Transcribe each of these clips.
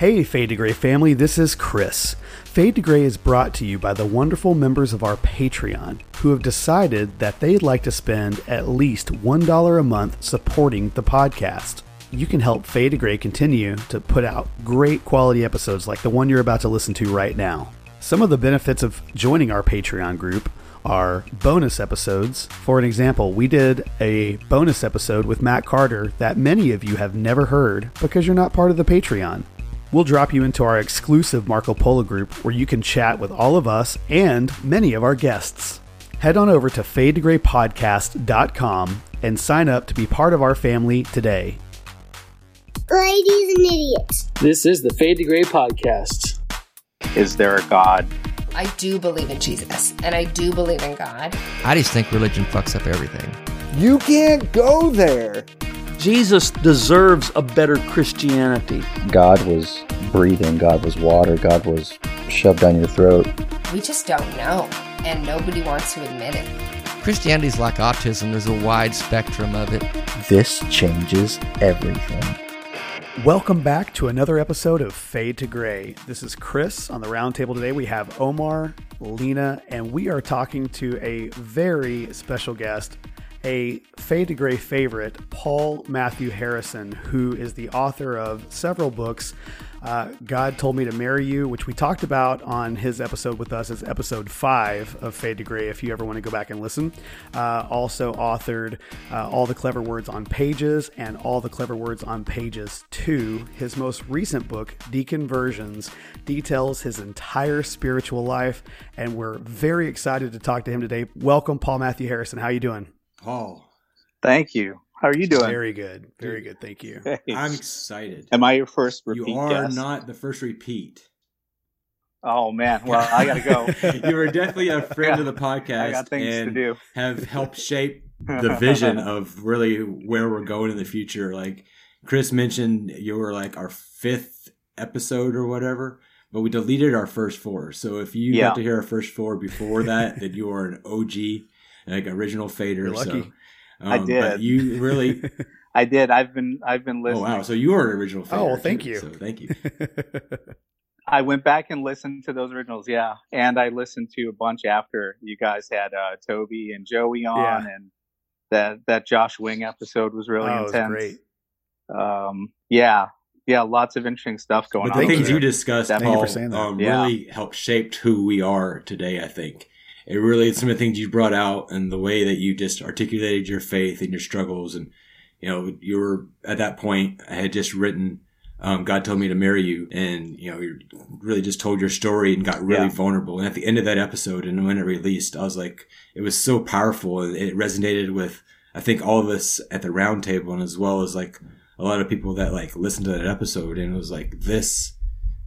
Hey, Fade to Gray family, this is Chris. Fade to Gray is brought to you by the wonderful members of our Patreon who have decided that they'd like to spend at least $1 a month supporting the podcast. You can help Fade to Gray continue to put out great quality episodes like the one you're about to listen to right now. Some of the benefits of joining our Patreon group are bonus episodes. For an example, we did a bonus episode with Matt Carter that many of you have never heard because you're not part of the Patreon. We'll drop you into our exclusive Marco Polo group where you can chat with all of us and many of our guests. Head on over to fadetograypodcast.com and sign up to be part of our family today. Ladies and idiots. This is the Fade to Gray podcast. Is there a God? I do believe in Jesus and I do believe in God. I just think religion fucks up everything. You can't go there. Jesus deserves a better Christianity. God was breathing, God was water, God was shoved down your throat. We just don't know, and nobody wants to admit it. Christianity's like autism, there's a wide spectrum of it. This changes everything. Welcome back to another episode of Fade to Gray. This is Chris on the roundtable today. We have Omar, Lena, and we are talking to a very special guest, a Fade to Gray favorite, Paul Matthew Harrison, who is the author of several books. Uh, God Told Me to Marry You, which we talked about on his episode with us as episode five of Fade to Gray, if you ever want to go back and listen. Uh, also authored uh, All the Clever Words on Pages and All the Clever Words on Pages 2. His most recent book, Deconversions, details his entire spiritual life, and we're very excited to talk to him today. Welcome, Paul Matthew Harrison. How are you doing? Paul. Thank you. How are you doing? Very good. Very good. Thank you. I'm excited. Am I your first repeat? You are guest? not the first repeat. Oh man, well I gotta go. you are definitely a friend of the podcast. I got things and to do. have helped shape the vision of really where we're going in the future. Like Chris mentioned, you were like our fifth episode or whatever, but we deleted our first four. So if you Yeah. got to hear our first four before that, then you are an OG, like original fader. You're lucky. So, I um, did. But you really. I did. I've been I've been listening. oh listening. wow! So you are an original fader. Oh, well, thank too. you. So thank you. I went back and listened to those originals, yeah, and I listened to a bunch after you guys had uh, Toby and Joey on, Yeah. and that that Josh Wing episode was really Oh, it was intense. great. Um, yeah, yeah, lots of interesting stuff going But on. the things there. you discussed, Thank you for saying that. um, Yeah. really helped shaped who we are today. I think it really some of the things you brought out and the way that you just articulated your faith and your struggles, and you know, you were at that point. I had just written. Um, God told me to marry you, and you know, you really just told your story and got really Yeah. vulnerable. And at the end of that episode, and when it released, I was like, it was so powerful, and it resonated with I think all of us at the round table, and as well as like a lot of people that like listened to that episode, and it was like this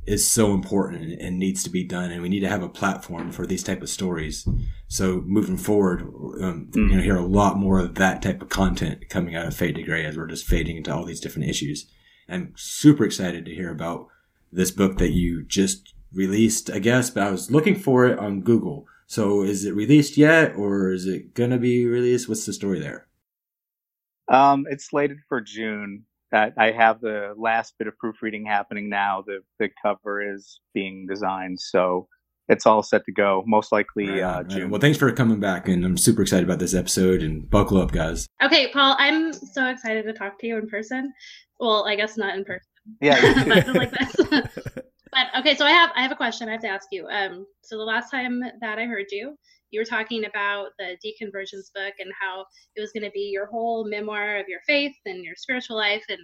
is so important and, needs to be done, and we need to have a platform for these type of stories. So moving forward, um, Mm. you know, hear a lot more of that type of content coming out of Fade to Gray as we're just fading into all these different issues. I'm super excited to hear about this book that you just released, I guess, but I was looking for it on Google. So is it released yet or is it going to be released? What's the story there? Um, it's slated for June. I, I have the last bit of proofreading happening now. The the cover is being designed, so it's all set to go. Most likely Right uh, right. June. Well, thanks for coming back, and I'm super excited about this episode. And buckle up, guys. Okay, Paul, I'm so excited to talk to you in person. Well, I guess not in person. Yeah, you too. but like this. Okay, so I have I have a question I have to ask you. Um, so the last time that I heard you, you were talking about the deconversions book and how it was going to be your whole memoir of your faith and your spiritual life, and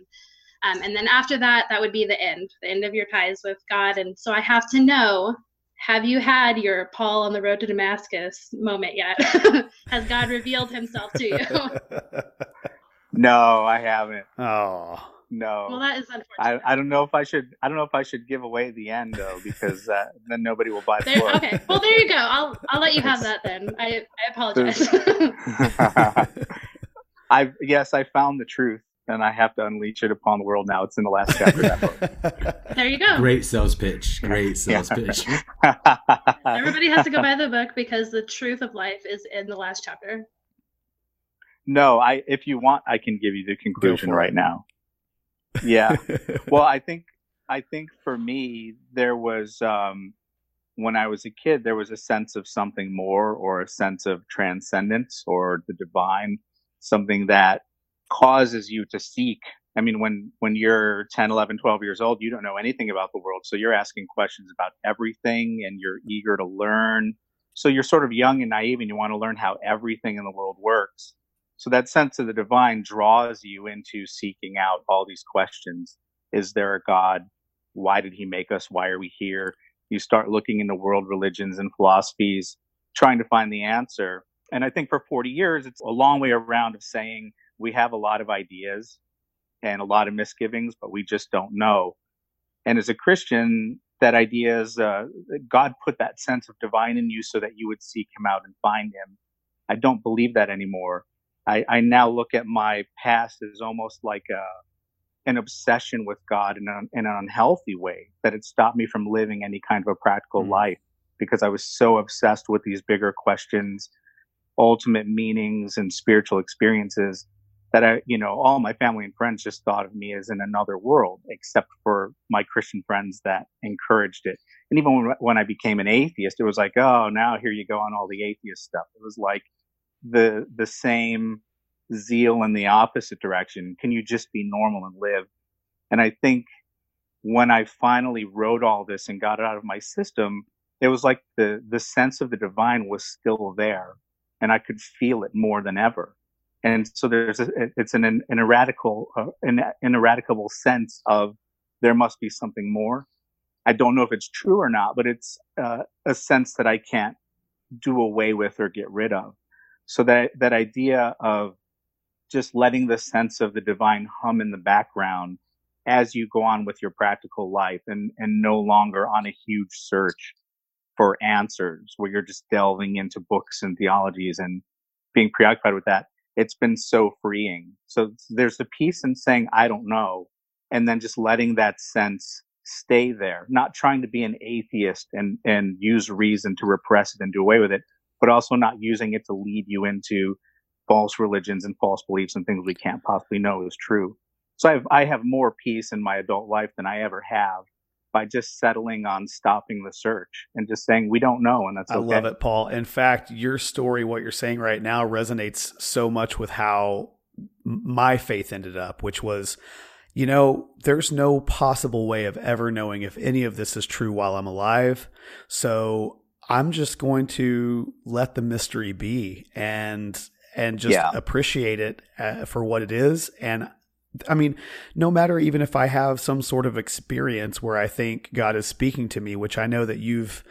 um, and then after that, that would be the end, the end of your ties with God. And so I have to know have you had your Paul on the road to Damascus moment yet? Has God revealed himself to you? no, I haven't. Oh. No. Well, that is unfortunate. I, I don't know if I should. I don't know if I should give away the end though, because uh, then nobody will buy the there, book. Okay. Well, there you go. I'll I'll let you have that then. I I apologize. I yes, I found the truth, and I have to unleash it upon the world now. It's in the last chapter of that book. There you go. Great sales pitch. Great sales pitch. Everybody has to go buy the book because the truth of life is in the last chapter. No, I. If you want, I can give you the conclusion right now. Yeah. well, I think I think for me there was um, when I was a kid there was a sense of something more or a sense of transcendence or the divine, something that causes you to seek. I mean, when when you're 10, 11, 12 years old, you don't know anything about the world, so you're asking questions about everything and you're eager to learn. So you're sort of young and naive and you want to learn how everything in the world works. So that sense of the divine draws you into seeking out all these questions. Is there a God? Why did he make us? Why are we here? You start looking into world religions and philosophies, trying to find the answer. And I think for 40 years, it's a long way around of saying we have a lot of ideas and a lot of misgivings, but we just don't know. And as a Christian, that idea is uh, God put that sense of divine in you so that you would seek him out and find him. I don't believe that anymore. I, I now look at my past as almost like a, an obsession with God in, a, in an unhealthy way that it stopped me from living any kind of a practical mm. life because I was so obsessed with these bigger questions, ultimate meanings and spiritual experiences that I, you know, all my family and friends just thought of me as in another world, except for my Christian friends that encouraged it. And even when, when I became an atheist, it was like, oh, now here you go on all the atheist stuff. It was like, the the same zeal in the opposite direction? Can you just be normal and live? And I think when I finally wrote all this and got it out of my system, it was like the the sense of the divine was still there, and I could feel it more than ever. And so there's a, it's an an ineradicable uh, an ineradicable sense of there must be something more. I don't know if it's true or not, but it's uh, a sense that I can't do away with or get rid of. So that, that idea of just letting the sense of the divine hum in the background as you go on with your practical life and, and no longer on a huge search for answers where you're just delving into books and theologies and being preoccupied with that. It's been so freeing. So there's a peace in saying, I don't know, and then just letting that sense stay there, not trying to be an atheist and, and use reason to repress it and do away with it, but also not using it to lead you into false religions and false beliefs and things we can't possibly know is true. So I have, I have more peace in my adult life than I ever have by just settling on stopping the search and just saying we don't know and that's okay. I love it, Paul. In fact, your story, what you're saying right now resonates so much with how my faith ended up, which was you know, there's no possible way of ever knowing if any of this is true while I'm alive. So I'm just going to let the mystery be and and just yeah. appreciate it uh, for what it is and I mean, no matter even if I have some sort of experience where I think God is speaking to me, which I know that you've,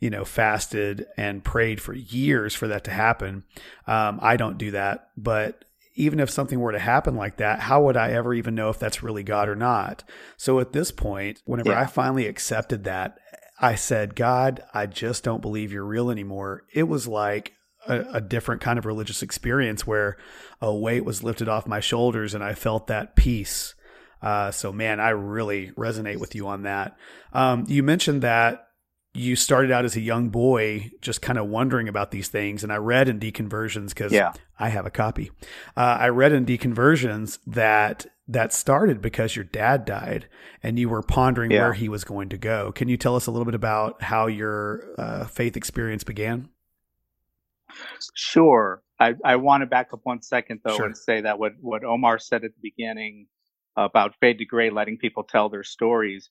you know, fasted and prayed for years for that to happen. Um, I don't do that, but even if something were to happen like that, how would I ever even know if that's really God or not? So at this point, whenever yeah. I finally accepted that I said, God, I just don't believe you're real anymore. It was like a, a, different kind of religious experience where a weight was lifted off my shoulders and I felt that peace. Uh, so, man, I really resonate with you on that. Um, you mentioned that you started out as a young boy just kind of wondering about these things. And I read in Deconversions because yeah. I have a copy. Uh, I read in Deconversions that that started because your dad died and you were pondering yeah. where he was going to go. Can you tell us a little bit about how your uh, faith experience began? Sure. I, I want to back up one second though sure. and say that what, what Omar said at the beginning about fade to gray, letting people tell their stories.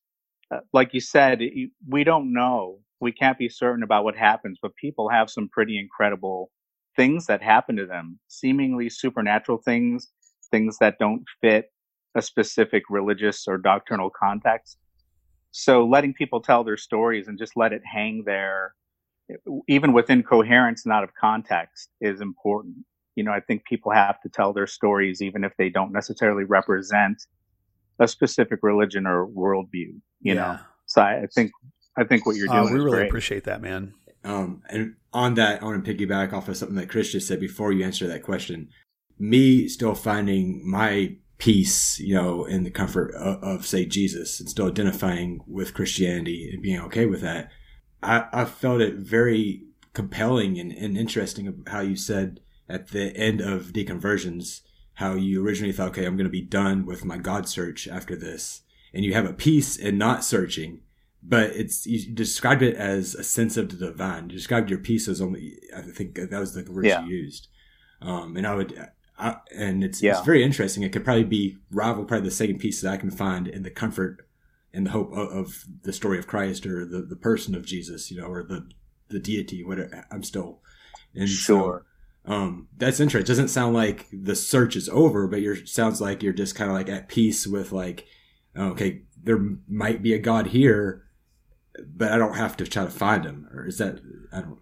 uh, like you said, we don't know. We can't be certain about what happens, but people have some pretty incredible things that happen to them, seemingly supernatural things, things that don't fit a specific religious or doctrinal context. So letting people tell their stories and just let it hang there, even within coherence and out of context, is important. You know, I think people have to tell their stories even if they don't necessarily represent a specific religion or worldview. You yeah. know, so I, I, think I think what you're uh, doing. Uh, we really great. appreciate that, man. Um, and on that, I want to piggyback off of something that Chris just said before you answer that question. Me still finding my peace, you know, in the comfort of, of, say Jesus and still identifying with Christianity and being okay with that. I, I felt it very compelling and, and interesting how you said at the end of deconversions, how you originally thought, okay, I'm going to be done with my God search after this. And you have a peace in not searching but it's you described it as a sense of the divine. You described your peace as only I think that was the words yeah. you used. Um, and I would, I, and it's yeah. it's very interesting. It could probably be rival probably the second piece that I can find in the comfort and the hope of, of, the story of Christ or the, the person of Jesus, you know, or the the deity. Whatever I'm still, and sure. So, um, that's interesting. It doesn't sound like the search is over, but you're sounds like you're just kind of like at peace with like, okay, there might be a God here, but I don't have to try to find him. Or is that I don't.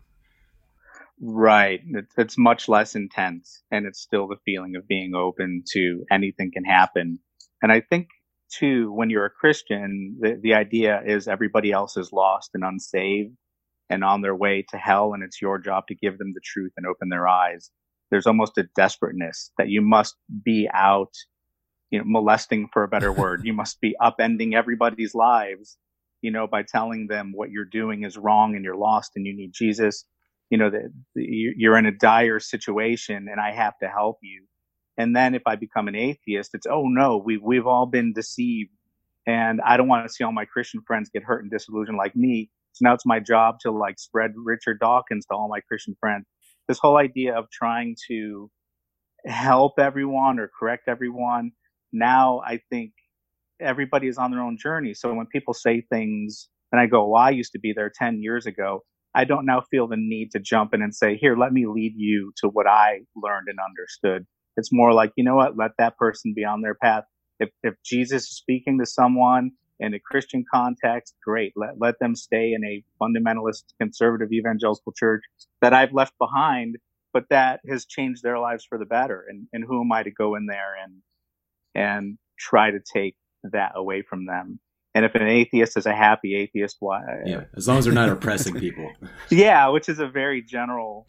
Right. It's, it's much less intense, and it's still the feeling of being open to anything can happen. And I think too, when you're a Christian, the, the idea is everybody else is lost and unsaved and on their way to hell, and it's your job to give them the truth and open their eyes. There's almost a desperateness that you must be out, you know, molesting for a better word. You must be upending everybody's lives you know, by telling them what you're doing is wrong and you're lost and you need Jesus. You know, that you're in a dire situation and I have to help you. And then if I become an atheist, it's, oh no, we've, we've all been deceived and I don't want to see all my Christian friends get hurt and disillusioned like me. So now it's my job to like spread Richard Dawkins to all my Christian friends. This whole idea of trying to help everyone or correct everyone. Now I think everybody is on their own journey. So when people say things and I go, well, I used to be there 10 years ago, I don't now feel the need to jump in and say, here, let me lead you to what I learned and understood. It's more like, you know what? Let that person be on their path. If, if Jesus is speaking to someone in a Christian context, great. Let, let them stay in a fundamentalist, conservative, evangelical church that I've left behind, but that has changed their lives for the better. And, and who am I to go in there and, and try to take that away from them. And if an atheist is a happy atheist, why? Yeah, as long as they're not oppressing people. yeah, which is a very general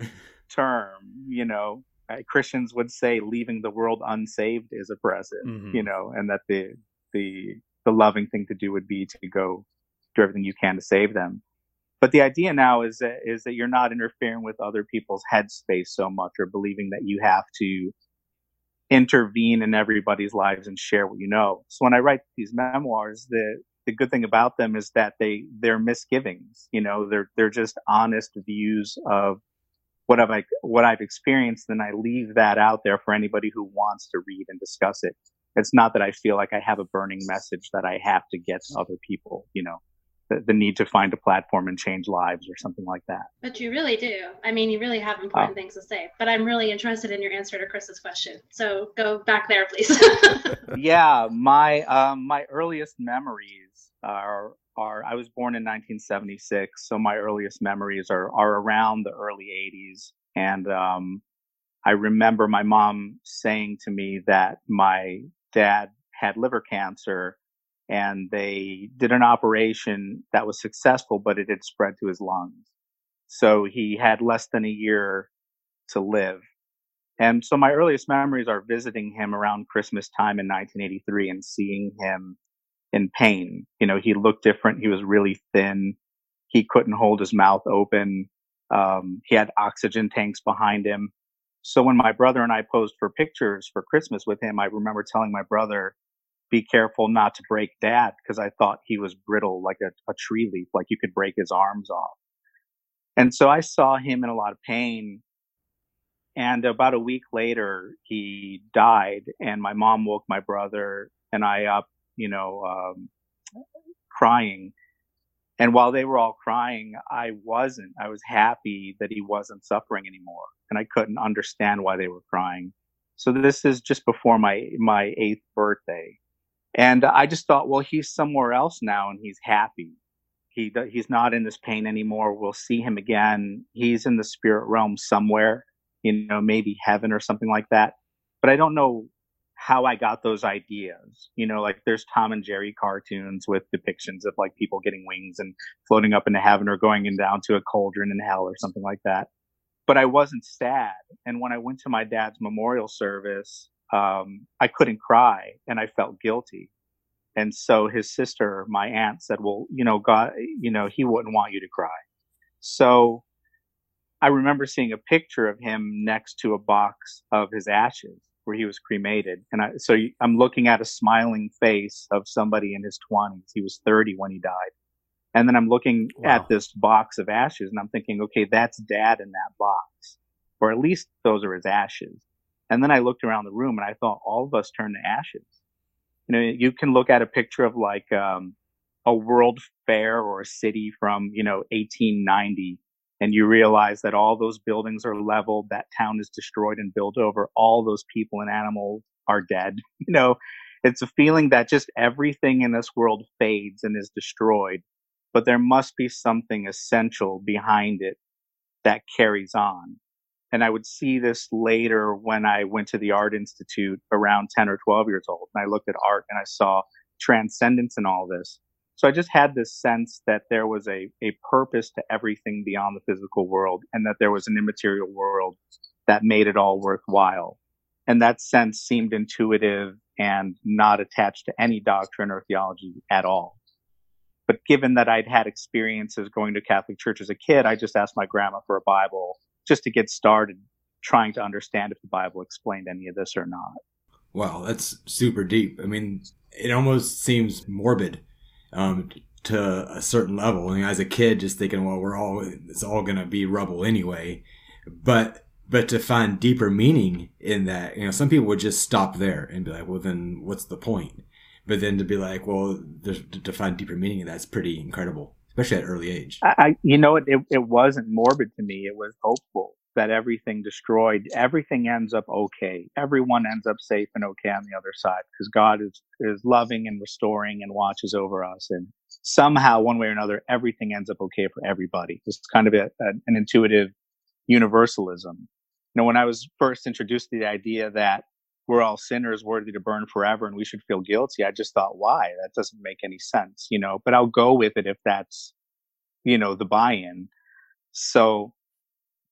term. You know, uh, Christians would say leaving the world unsaved is oppressive. Mm-hmm. You know, and that the the the loving thing to do would be to go do everything you can to save them. But the idea now is that is that you're not interfering with other people's headspace so much, or believing that you have to intervene in everybody's lives and share what you know. So when I write these memoirs, the the good thing about them is that they they're misgivings. You know, they're they're just honest views of what have I what I've experienced, and I leave that out there for anybody who wants to read and discuss it. It's not that I feel like I have a burning message that I have to get to other people. You know, the, the, need to find a platform and change lives or something like that. But you really do. I mean, you really have important things to say. But I'm really interested in your answer to Chris's question. So go back there, please. yeah, my um, my earliest memories are are I was born in 1976, so my earliest memories are are around the early 80s, and um, I remember my mom saying to me that my dad had liver cancer and they did an operation that was successful, but it had spread to his lungs. So he had less than a year to live. And so my earliest memories are visiting him around Christmas time in 1983 and seeing him in pain. You know, he looked different. He was really thin. He couldn't hold his mouth open. Um, he had oxygen tanks behind him. So when my brother and I posed for pictures for Christmas with him, I remember telling my brother, be careful not to break dad because I thought he was brittle like a, a tree leaf, like you could break his arms off. And so I saw him in a lot of pain. And about a week later, he died. And my mom woke my brother and I up, you know, um, crying. And while they were all crying, I wasn't. I was happy that he wasn't suffering anymore. And I couldn't understand why they were crying. So this is just before my, my eighth birthday. And I just thought, well, he's somewhere else now and he's happy. He, he's not in this pain anymore. We'll see him again. He's in the spirit realm somewhere, you know, maybe heaven or something like that. But I don't know how I got those ideas. You know, like there's Tom and Jerry cartoons with depictions of like people getting wings and floating up into heaven or going in down to a cauldron in hell or something like that. But I wasn't sad. And when I went to my dad's memorial service, um, I couldn't cry and I felt guilty. And so his sister, my aunt said, well, you know, God, you know, he wouldn't want you to cry. So I remember seeing a picture of him next to a box of his ashes where he was cremated. And I, so I'm looking at a smiling face of somebody in his twenties. He was 30 when he died. And then I'm looking wow. at this box of ashes and I'm thinking, okay, that's dad in that box, or at least those are his ashes. And then I looked around the room and I thought all of us turned to ashes. You know, you can look at a picture of like, um, a world fair or a city from, you know, 1890 and you realize that all those buildings are leveled, that town is destroyed and built over, all those people and animals are dead. You know, it's a feeling that just everything in this world fades and is destroyed, but there must be something essential behind it that carries on. And I would see this later when I went to the Art Institute around 10 or 12 years old. And I looked at art and I saw transcendence in all this. So I just had this sense that there was a, a purpose to everything beyond the physical world and that there was an immaterial world that made it all worthwhile. And that sense seemed intuitive and not attached to any doctrine or theology at all. But given that I'd had experiences going to Catholic church as a kid, I just asked my grandma for a Bible just to get started trying to understand if the Bible explained any of this or not. Wow, that's super deep. I mean, it almost seems morbid um, to a certain level. And as a kid, just thinking, well, we're all, it's all going to be rubble anyway. But, but to find deeper meaning in that, you know, some people would just stop there and be like, well, then what's the point? But then to be like, well, to find deeper meaning in that's pretty incredible, especially at early age. I, you know, it, it, it wasn't morbid to me. It was hopeful that everything destroyed, everything ends up okay. Everyone ends up safe and okay on the other side because God is, is loving and restoring and watches over us. And somehow, one way or another, everything ends up okay for everybody. It's kind of a, a, an intuitive universalism. You know, when I was first introduced to the idea that we're all sinners worthy to burn forever and we should feel guilty, I just thought, why? That doesn't make any sense, you know, but I'll go with it if that's, you know, the buy in. So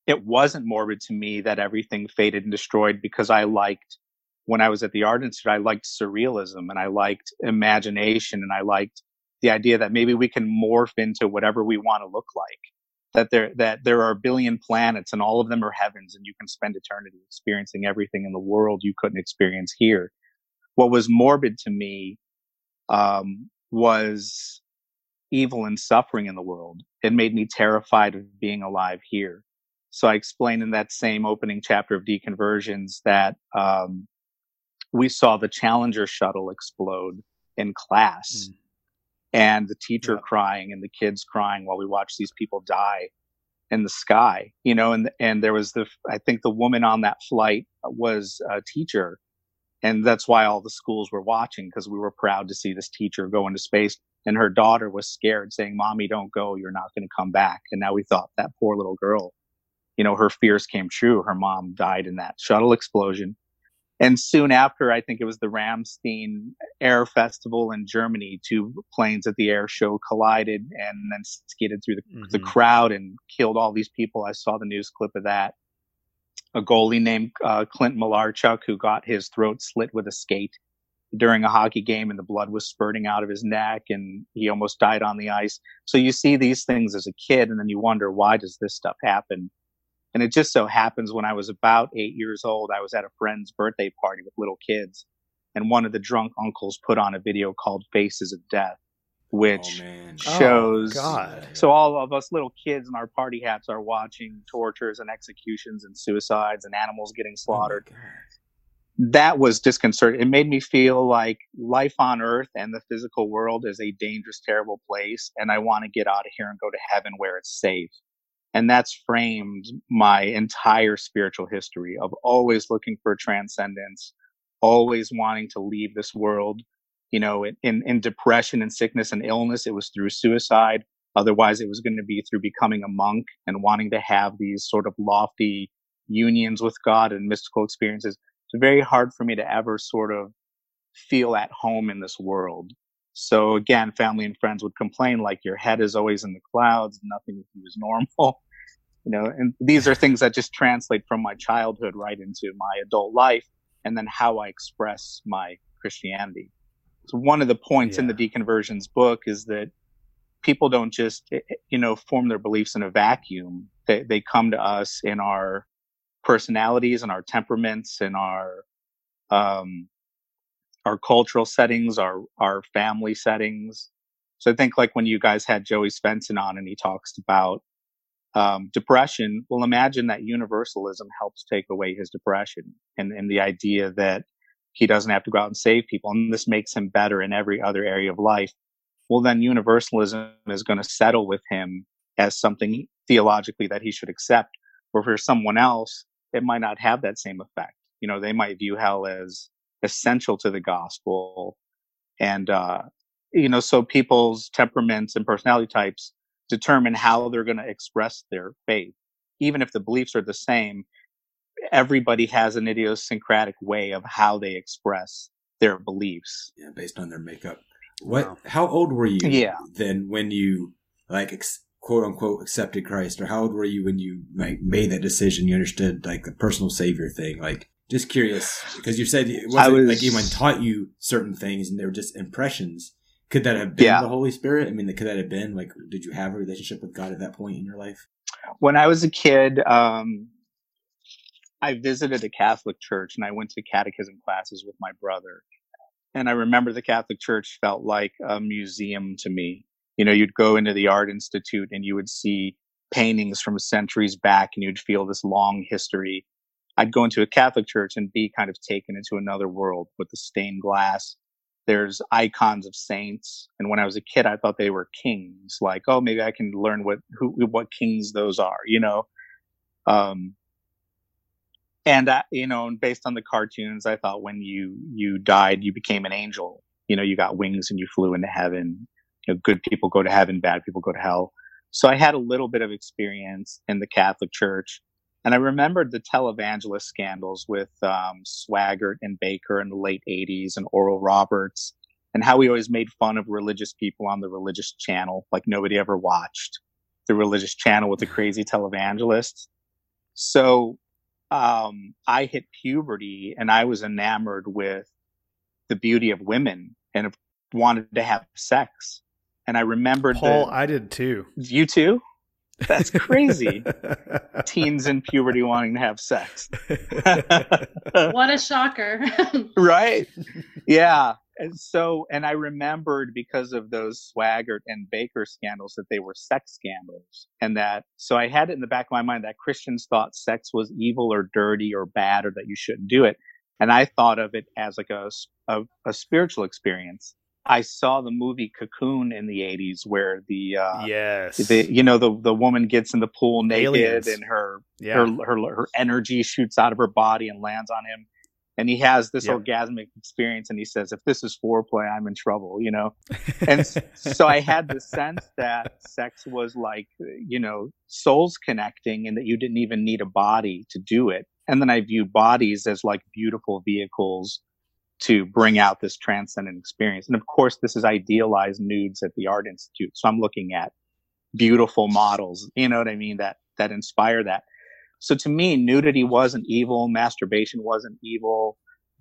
it wasn't morbid to me that everything faded and destroyed because I liked when I was at the Art Institute, I liked surrealism and I liked imagination and I liked the idea that maybe we can morph into whatever we want to look like. That there that there are a billion planets and all of them are heavens and you can spend eternity experiencing everything in the world you couldn't experience here. What was morbid to me um, was evil and suffering in the world. It made me terrified of being alive here. So I explained in that same opening chapter of Deconversions that um, we saw the Challenger shuttle explode in class, mm. and the teacher yeah. crying and the kids crying while we watched these people die in the sky. You know, and and there was the I think the woman on that flight was a teacher, and that's why all the schools were watching because we were proud to see this teacher go into space. And her daughter was scared, saying, "Mommy, don't go. You're not going to come back." And now we thought that poor little girl you know, her fears came true. Her mom died in that shuttle explosion. And soon after, I think it was the Ramstein Air Festival in Germany, two planes at the air show collided and then skidded through the, mm-hmm. the crowd and killed all these people. I saw the news clip of that. A goalie named uh, Clint Malarchuk who got his throat slit with a skate during a hockey game and the blood was spurting out of his neck and he almost died on the ice. So you see these things as a kid and then you wonder, why does this stuff happen? And it just so happens when I was about eight years old, I was at a friend's birthday party with little kids. And one of the drunk uncles put on a video called Faces of Death, which oh, shows. Oh, so all of us little kids in our party hats are watching tortures and executions and suicides and animals getting oh, slaughtered. Oh that was disconcerting. It made me feel like life on earth and the physical world is a dangerous, terrible place. And I want to get out of here and go to heaven where it's safe. And that's framed my entire spiritual history of always looking for transcendence, always wanting to leave this world. You know, in, in depression and sickness and illness, it was through suicide. Otherwise, it was going to be through becoming a monk and wanting to have these sort of lofty unions with God and mystical experiences it's very hard for me to ever sort of feel at home in this world. So again, family and friends would complain like your head is always in the clouds, nothing is normal. You know, and these are things that just translate from my childhood right into my adult life and then how I express my Christianity. So one of the points yeah. in the deconversions book is that people don't just, eh, eh, you know, form their beliefs in a vacuum. They, they come to us in our personalities and our temperaments and our um, our cultural settings, our our family settings. So I think like when you guys had Joey Svensson on and he talks about um, depression, well, imagine that universalism helps take away his depression and, and the idea that he doesn't have to go out and save people and this makes him better in every other area of life. Well, then universalism is going to settle with him as something theologically that he should accept. Or for someone else, it might not have that same effect. You know, they might view hell as essential to the gospel. And, uh, you know, so people's temperaments and personality types determine how they're going to express their faith. Even if the beliefs are the same, everybody has an idiosyncratic way of how they express their beliefs. Yeah, based on their makeup. What? Wow. How old were you? Yeah. Then when you like ex- quote unquote accepted Christ, or how old were you when you like made that decision? You understood like the personal savior thing. Like, just curious because you said it wasn't was, like anyone taught you certain things, and they were just impressions. Could that have been yeah. the Holy Spirit? I mean, could that have been like? Did you have a relationship with God at that point in your life? When I was a kid, um, I visited a Catholic church, and I went to catechism classes with my brother. And I remember the Catholic Church felt like a museum to me you know, you'd go into the art institute and you would see paintings from centuries back and you'd feel this long history. I'd go into a Catholic church and be kind of taken into another world with the stained glass. There's icons of saints. And when I was a kid, I thought they were kings. Like, oh, maybe I can learn what, who, what kings those are, you know? Um, and I, you know, based on the cartoons, I thought when you, you died, you became an angel. You know, you got wings and you flew into heaven you know, good people go to heaven, bad people go to hell. So I had a little bit of experience in the Catholic Church. And I remembered the televangelist scandals with um, Swaggart and Bakker in the late 80s and Oral Roberts, and how we always made fun of religious people on the religious channel, like nobody ever watched the religious channel with the crazy televangelists. So um, I hit puberty and I was enamored with the beauty of women and wanted to have sex and I remembered Paul. I did too. You too. That's crazy. Teens in puberty wanting to have sex. what a shocker. right? Yeah. And so, and I remembered because of those Swaggart and Bakker scandals that they were sex scandals. And that, so I had it in the back of my mind that Christians thought sex was evil or dirty or bad or that you shouldn't do it. And I thought of it as like a, a, a spiritual experience. I saw the movie Cocoon in the '80s, where the uh, yes, the, you know the the woman gets in the pool naked Aliens. and her, yeah. her her her energy shoots out of her body and lands on him, and he has this yep. orgasmic experience, and he says, "If this is foreplay, I'm in trouble," you know. And so I had the sense that sex was like you know souls connecting, and that you didn't even need a body to do it. And then I viewed bodies as like beautiful vehicles to bring out this transcendent experience. And of course, this is idealized nudes at the Art Institute. So I'm looking at beautiful models, you know what I mean, that, that inspire that. So to me, nudity wasn't evil. Masturbation wasn't evil.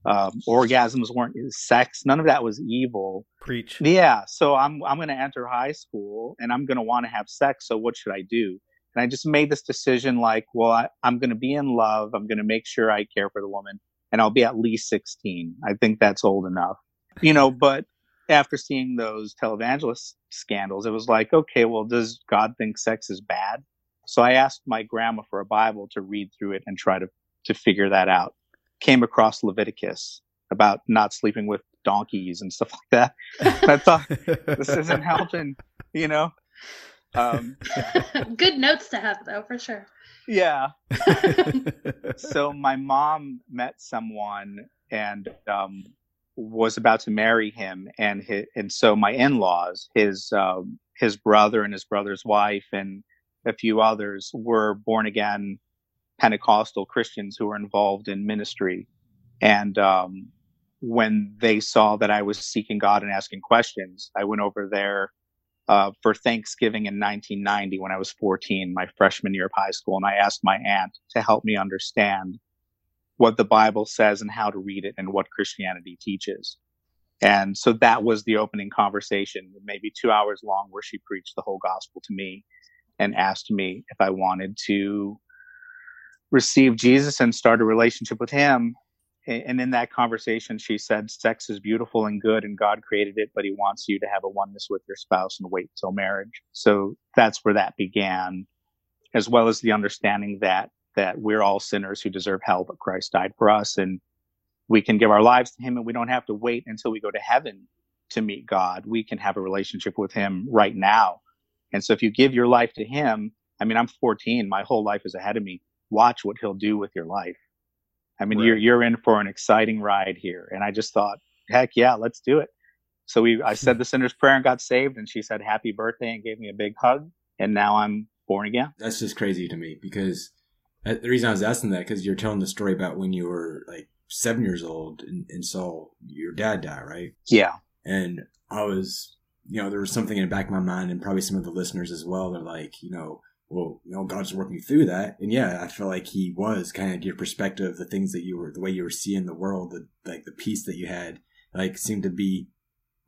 Um, orgasms weren't sex. None of that was evil. Preach. Yeah. So I'm, I'm going to enter high school and I'm going to want to have sex. So what should I do? And I just made this decision like, well, I, I'm going to be in love. I'm going to make sure I care for the woman and I'll be at least 16. I think that's old enough, you know, but after seeing those televangelist scandals, it was like, okay, well, does God think sex is bad? So I asked my grandma for a Bible to read through it and try to, to figure that out. came across Leviticus about not sleeping with donkeys and stuff like that. And I thought this isn't helping, you know. Um, Good notes to have, though, for sure. Yeah. so my mom met someone and um, was about to marry him, and his, and so my in-laws, his um, his brother and his brother's wife, and a few others were born again Pentecostal Christians who were involved in ministry, and um, when they saw that I was seeking God and asking questions, I went over there uh, for Thanksgiving in 1990 when I was 14, my freshman year of high school, and I asked my aunt to help me understand what the Bible says and how to read it and what Christianity teaches. And so that was the opening conversation, maybe two hours long, where she preached the whole gospel to me and asked me if I wanted to receive Jesus and start a relationship with him. And in that conversation, she said, sex is beautiful and good and God created it, but he wants you to have a oneness with your spouse and wait till marriage. So that's where that began, as well as the understanding that, that we're all sinners who deserve hell, but Christ died for us and we can give our lives to him and we don't have to wait until we go to heaven to meet God. We can have a relationship with him right now. And so if you give your life to him, I mean, I'm 14, my whole life is ahead of me. Watch what he'll do with your life. I mean, right. you're you're in for an exciting ride here. And I just thought, heck yeah, let's do it. So we I said the sinner's prayer and got saved and she said happy birthday and gave me a big hug and now I'm born again. That's just crazy to me because uh, the reason I was asking that because you're telling the story about when you were like seven years old and, and saw your dad die, right? Yeah. And I was, you know, there was something in the back of my mind and probably some of the listeners as well. They're like, you know, well, you know, God's working through that. And yeah, I feel like he was kind of your perspective, the things that you were, the way you were seeing the world, the, like the peace that you had, like seemed to be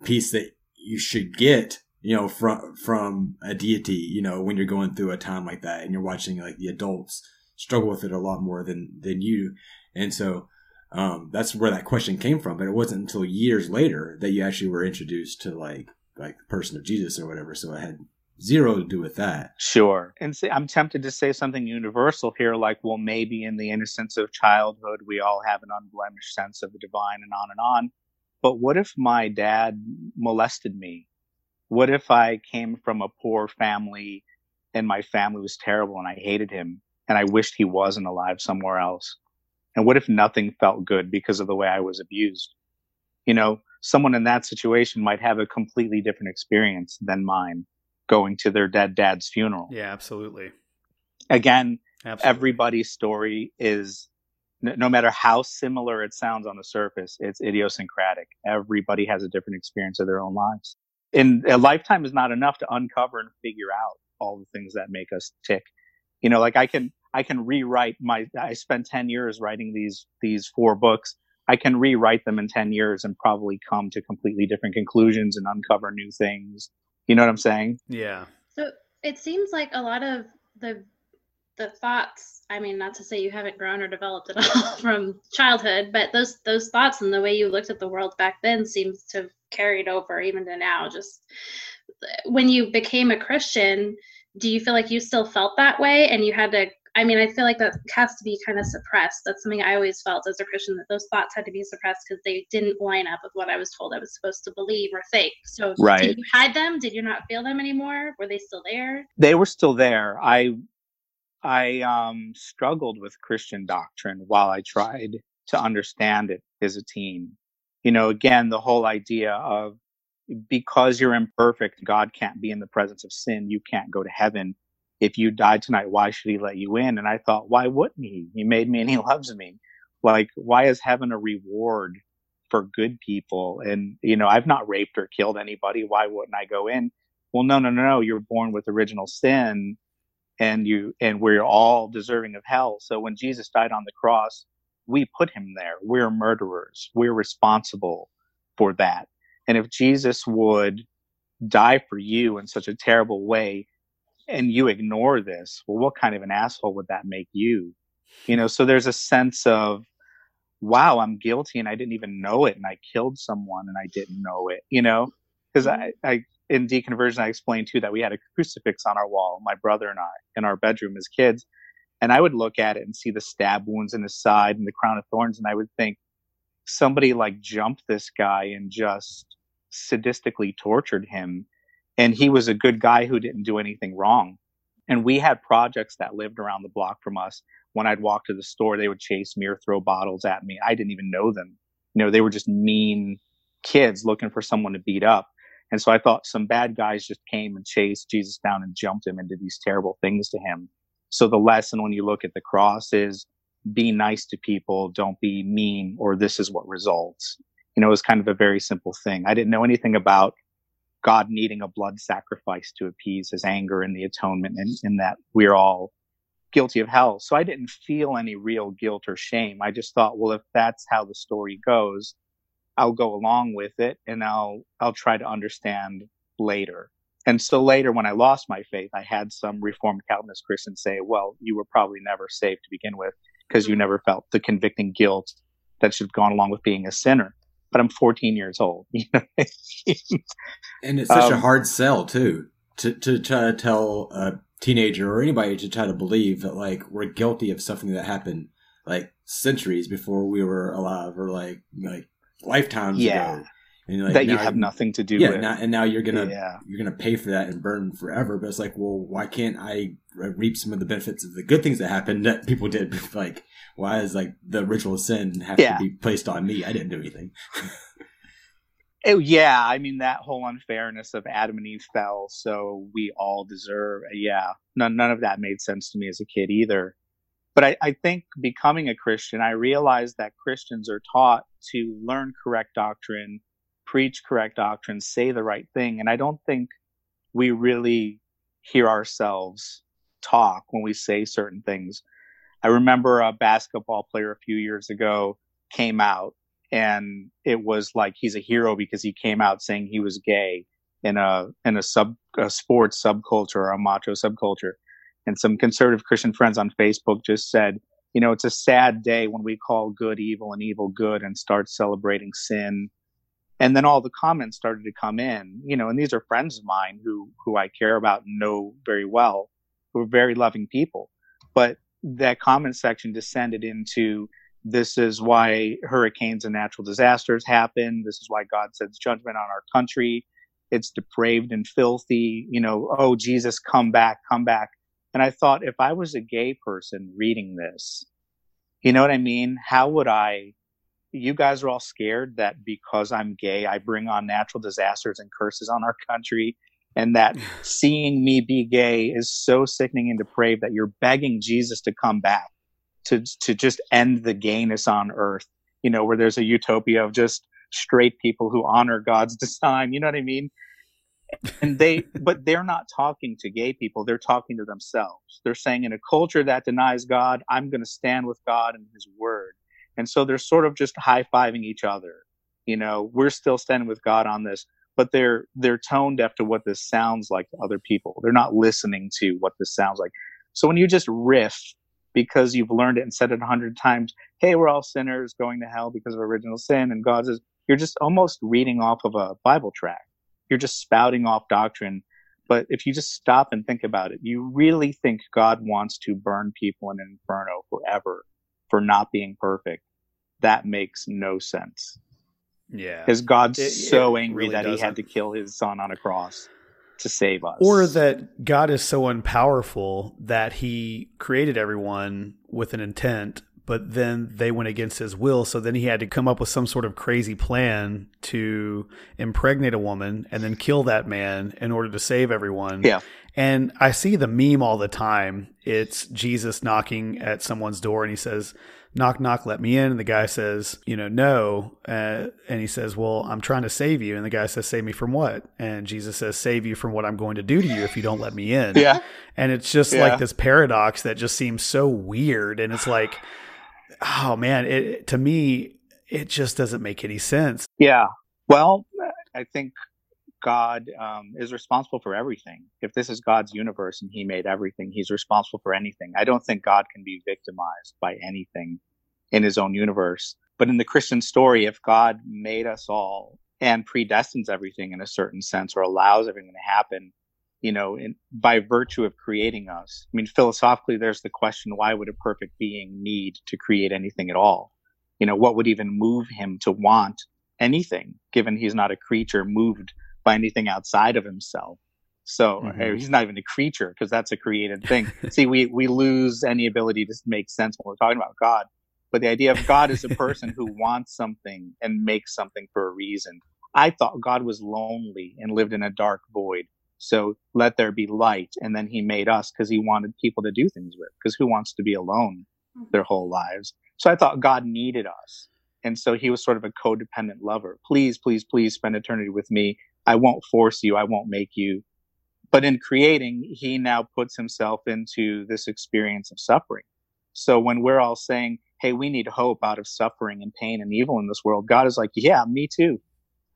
peace that you should get, you know, from, from a deity, you know, when you're going through a time like that and you're watching like the adults struggle with it a lot more than, than you. And so, um, that's where that question came from. But it wasn't until years later that you actually were introduced to like, like the person of Jesus or whatever. So it had zero to do with that. Sure. And see, I'm tempted to say something universal here, like, well, maybe in the innocence of childhood, we all have an unblemished sense of the divine and on and on. But what if my dad molested me? What if I came from a poor family and my family was terrible and I hated him and I wished he wasn't alive somewhere else? And what if nothing felt good because of the way I was abused? You know, someone in that situation might have a completely different experience than mine going to their dead dad's funeral. Yeah, absolutely. Again, absolutely. everybody's story is no matter how similar it sounds on the surface, it's idiosyncratic. Everybody has a different experience of their own lives. And a lifetime is not enough to uncover and figure out all the things that make us tick. You know, like I can, I can rewrite my, I spent 10 years writing these, these four books. I can rewrite them in 10 years and probably come to completely different conclusions and uncover new things you know what I'm saying? Yeah. So it seems like a lot of the the thoughts i mean not to say you haven't grown or developed at all from childhood but those those thoughts and the way you looked at the world back then seems to have carried over even to now just when you became a christian do you feel like you still felt that way and you had to I mean, I feel like that has to be kind of suppressed. That's something I always felt as a Christian that those thoughts had to be suppressed because they didn't line up with what I was told I was supposed to believe or think. So, right. did you hide them? Did you not feel them anymore? Were they still there? They were still there. I I um, struggled with Christian doctrine while I tried to understand it as a teen. You know, again, the whole idea of because you're imperfect, God can't be in the presence of sin. You can't go to heaven if you died tonight, why should he let you in? And I thought, why wouldn't he? He made me and he loves me. Like, why is heaven a reward for good people? And, you know, I've not raped or killed anybody. Why wouldn't I go in? Well, no, no, no, no. You're born with original sin and you, and we're all deserving of hell. So when Jesus died on the cross, we put him there. We're murderers. We're responsible for that. And if Jesus would die for you in such a terrible way, and you ignore this, well, what kind of an asshole would that make you? You hmm. know, so there's a sense of, wow, I'm guilty and I didn't even know it and I killed someone and I didn't know it, you know? Because hmm. I, I, in deconversion, I explained too that we had a crucifix on our wall, my brother and I, in our bedroom as kids. And I would look at it and see the stab wounds in his side and the crown of thorns. And I would think somebody like jumped this guy and just sadistically tortured him. And he was a good guy who didn't do anything wrong. And we had projects that lived around the block from us. When I'd walk to the store, they would chase me or throw bottles at me. I didn't even know them. You know, they were just mean kids looking for someone to beat up. And so I thought some bad guys just came and chased Jesus down and jumped him and did these terrible things to him. So the lesson when you look at the cross is be nice to people, don't be mean, or this is what results. You know, it was kind of a very simple thing. I didn't know anything about God needing a blood sacrifice to appease his anger and the atonement and in that we're all guilty of hell. So I didn't feel any real guilt or shame. I just thought, well, if that's how the story goes, I'll go along with it and I'll, I'll try to understand later. And so later when I lost my faith, I had some Reformed Calvinist Christians say, well, you were probably never saved to begin with because you never felt the convicting guilt that should have gone along with being a sinner. But I'm 14 years old. and it's such Um, a hard sell too to to try to tell a teenager or anybody to try to believe that like we're guilty of something that happened like centuries before we were alive or like like lifetimes Yeah. ago. And like that you have nothing to do yeah, with. now, and now you're gonna Yeah. you're gonna pay for that and burn forever. But it's like, well, why can't I reap some of the benefits of the good things that happened that people did? Like, why is like the original sin have Yeah. to be placed on me? I didn't do anything. Oh yeah, I mean that whole unfairness of Adam and Eve fell, so we all deserve. Yeah, none none of that made sense to me as a kid either. But I, I think becoming a Christian, I realized that Christians are taught to learn correct doctrine, preach correct doctrine, say the right thing, and I don't think we really hear ourselves talk when we say certain things. I remember a basketball player a few years ago came out and it was like he's a hero because he came out saying he was gay in a in a sub a sports subculture or a macho subculture and some conservative christian friends on facebook just said you know it's a sad day when we call good evil and evil good and start celebrating sin and then all the comments started to come in you know and these are friends of mine who who i care about and know very well who are very loving people but that comment section descended into this is why hurricanes and natural disasters happen. This is why God sends judgment on our country. It's depraved and filthy. You know, oh, Jesus, come back, come back. And I thought if I was a gay person reading this, you know what I mean? How would I? You guys are all scared that because I'm gay, I bring on natural disasters and curses on our country. And that seeing me be gay is so sickening and depraved that you're begging Jesus to come back to to just end the gayness on earth you know where there's a utopia of just straight people who honor god's design you know what i mean? And they but they're not talking to gay people they're talking to themselves. They're saying in a culture that denies god i'm going to stand with god and his word and so they're sort of just high-fiving each other you know we're still standing with god on this but they're they're tone deaf to what this sounds like to other people they're not listening to what this sounds like so when you just riff because you've learned it and said it a hundred times, hey, we're all sinners going to hell because of original sin, and God says, you're just almost reading off of a Bible track. You're just spouting off doctrine. But if you just stop and think about it, you really think God wants to burn people in an inferno forever for not being perfect. That makes no sense. Yeah. Because God's It- so it angry really that he doesn't. had to kill his son on a cross to save us. Or that God is so unpowerful that he created everyone with an intent, but then they went against his will. So then he had to come up with some sort of crazy plan to impregnate a woman and then kill that man in order to save everyone. Yeah. And I see the meme all the time. It's Jesus knocking at someone's door and he says, knock, knock, let me in. And the guy says, you know, no. Uh, and he says, well, I'm trying to save you. And the guy says, save me from what? And Jesus says, save you from what I'm going to do to you if you don't let me in. Yeah. And it's just Yeah. like this paradox that just seems so weird. And it's like, oh man, it, to me, it just doesn't make any sense. Yeah. Well, I think God um, is responsible for everything. If this is God's universe and He made everything, He's responsible for anything. I don't think God can be victimized by anything in His own universe. But in the Christian story, if God made us all and predestines everything in a certain sense or allows everything to happen, you know, in, by virtue of creating us. I mean, philosophically, there's the question, why would a perfect being need to create anything at all? You know, what would even move him to want anything, given he's not a creature moved by anything outside of himself? So mm-hmm. he's not even a creature because that's a created thing. See, we, we lose any ability to make sense when we're talking about God. But the idea of God is a person who wants something and makes something for a reason. I thought God was lonely and lived in a dark void. So let there be light. And then he made us because he wanted people to do things with. Because who wants to be alone their whole lives? So I thought God needed us. And so he was sort of a codependent lover. Please, please, please spend eternity with me. I won't force you. I won't make you. But in creating, he now puts himself into this experience of suffering. So when we're all saying, Hey, we need hope out of suffering and pain and evil in this world, God is like, Yeah, me too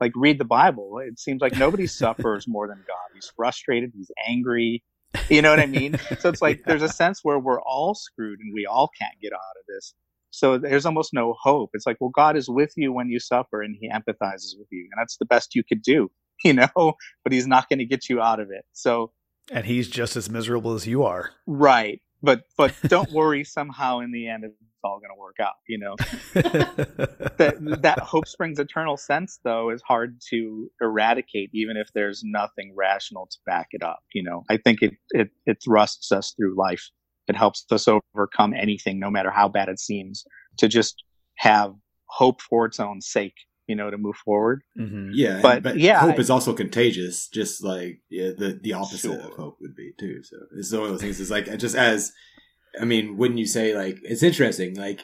like read the Bible. It seems like nobody suffers more than God. He's frustrated. He's angry. You know what I mean? So it's like yeah. there's a sense where we're all screwed and we all can't get out of this. So there's almost no hope. It's like, well, God is with you when you suffer and he empathizes with you. And that's the best you could do, you know, but he's not going to get you out of it. So, and he's just as miserable as you are. Right. But, but don't worry. Somehow in the end, it's all going to work out, you know. that that hope springs eternal sense though is hard to eradicate even if there's nothing rational to back it up, you know. I think it it it thrusts us through life. It helps us overcome anything no matter how bad it seems to just have hope for its own sake you know, to move forward. Mm-hmm. Yeah, but, but, yeah, hope I, is also contagious, just like yeah, the the opposite sure. of hope would be too. So it's one of those things. It's like just as I mean, wouldn't you say like it's interesting, like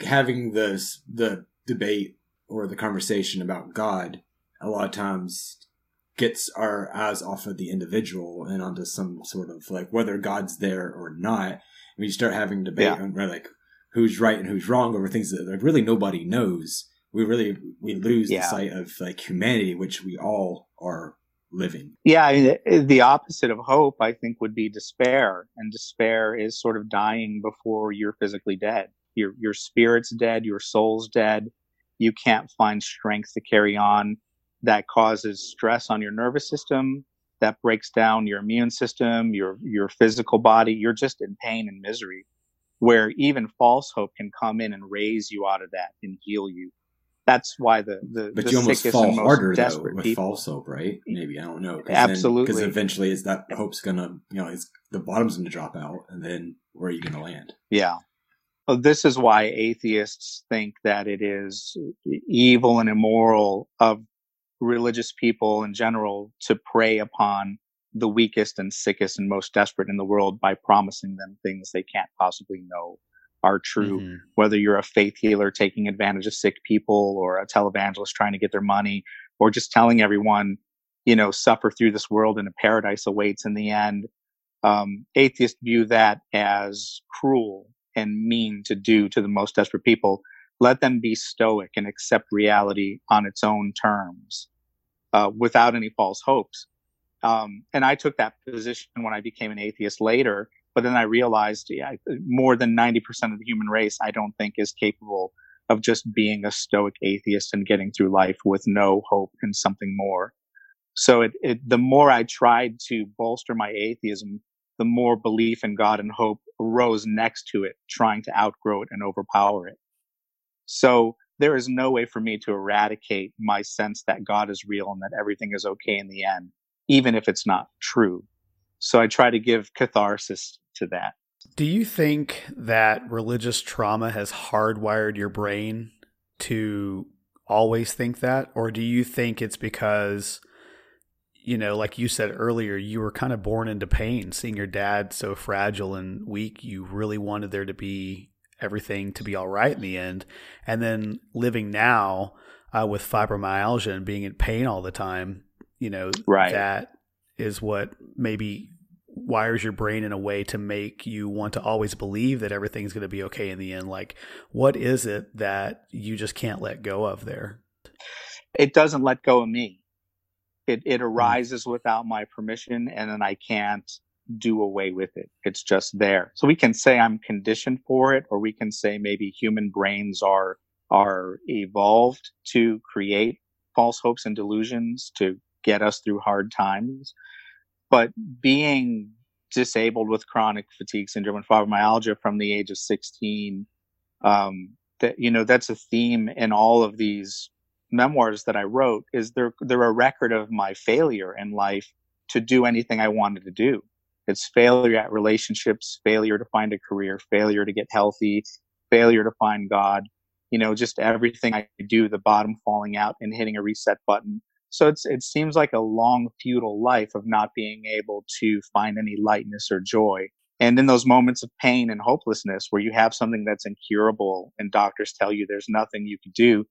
having the the debate or the conversation about God a lot of times gets our eyes off of the individual and onto some sort of like whether God's there or not. You start having debate yeah. on like who's right and who's wrong over things that like really nobody knows, we really we lose yeah. the sight of like humanity, which we all are living. Yeah, I mean, the opposite of hope, I think, would be despair, and despair is sort of dying before you're physically dead. Your your spirit's dead, your soul's dead. You can't find strength to carry on. That causes stress on your nervous system. That breaks down your immune system, your your physical body. You're just in pain and misery. Where even false hope can come in and raise you out of that and heal you that's why the the but the you almost fall harder though with people, false hope, right? Maybe I don't know. Cause Absolutely, because eventually, is that hope's gonna you know it's the bottom's gonna drop out, and then where are you gonna land? Yeah. Well, this is why atheists think that it is evil and immoral of religious people in general to prey upon the weakest and sickest and most desperate in the world by promising them things they can't possibly know are true, mm-hmm. whether you're a faith healer taking advantage of sick people or a televangelist trying to get their money or just telling everyone, you know, suffer through this world and a paradise awaits in the end. Um, atheists view that as cruel and mean to do to the most desperate people. Let them be stoic and accept reality on its own terms, uh, without any false hopes. Um, and I took that position when I became an atheist later but then I realized, yeah, more than 90% of the human race, I don't think is capable of just being a stoic atheist and getting through life with no hope and something more. So it, it, the more I tried to bolster my atheism, the more belief in God and hope rose next to it, trying to outgrow it and overpower it. So there is no way for me to eradicate my sense that God is real and that everything is okay in the end, even if it's not true. So I try to give catharsis to that. Do you think that religious trauma has hardwired your brain to always think that? Or do you think it's because, you know, like you said earlier, you were kind of born into pain, seeing your dad so fragile and weak? You really wanted there to be everything to be all right in the end. And then living now uh, with fibromyalgia and being in pain all the time, you know, right. that is what maybe wires your brain in a way to make you want to always believe that everything's going to be okay in the end. Like what is it that you just can't let go of there? It doesn't let go of me. It it hmm. arises mm. without my permission and then i can't do away with it. It's just there. So we can say i'm conditioned for it or we can say maybe human brains are are evolved to create false hopes and delusions to get us through hard times but being disabled with chronic fatigue syndrome and fibromyalgia from the age of 16 um, that you know that's a theme in all of these memoirs that I wrote is they're they're a record of my failure in life to do anything I wanted to do. It's failure at relationships, failure to find a career, failure to get healthy, failure to find God. You know, just everything I do, the bottom falling out and hitting a reset button. So it's it seems like a long futile life of not being able to find any lightness or joy. And in those moments of pain and hopelessness where you have something that's incurable and doctors tell you there's nothing you can do,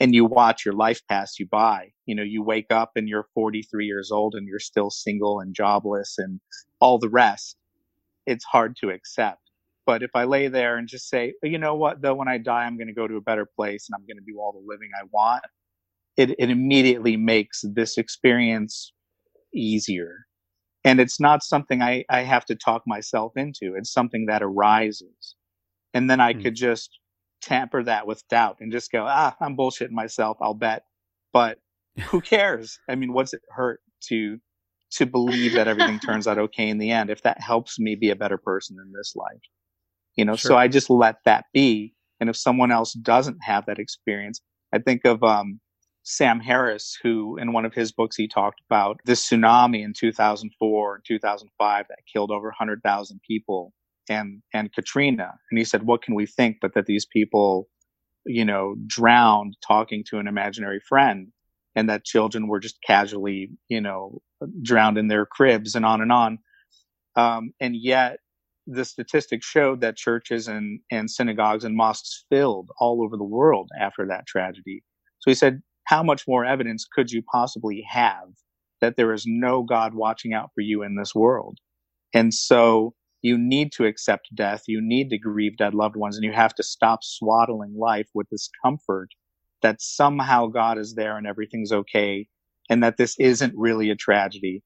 and you watch your life pass you by. You know, you wake up and you're 43 years old and you're still single and jobless and all the rest. It's hard to accept. But if I lay there and just say, you know what, though, when I die, I'm going to go to a better place and I'm going to do all the living I want, it, it immediately makes this experience easier. And it's not something I, I have to talk myself into. It's something that arises. And then I mm. could just tamper that with doubt and just go, ah, I'm bullshitting myself. I'll bet. But who cares? I mean, what's it hurt to to believe that everything turns out okay in the end if that helps me be a better person in this life? You know, sure. so I just let that be. And if someone else doesn't have that experience, I think of um, Sam Harris, who in one of his books he talked about the tsunami in 2004 and 2005 that killed over 100,000 people and and Katrina, and he said, "What can we think but that these people, you know, drowned talking to an imaginary friend, and that children were just casually, you know, drowned in their cribs, and on and on." Um, and yet, the statistics showed that churches and and synagogues and mosques filled all over the world after that tragedy. So he said, "How much more evidence could you possibly have that there is no God watching out for you in this world?" And so you need to accept death. You need to grieve dead loved ones and you have to stop swaddling life with this comfort that somehow God is there and everything's okay and that this isn't really a tragedy.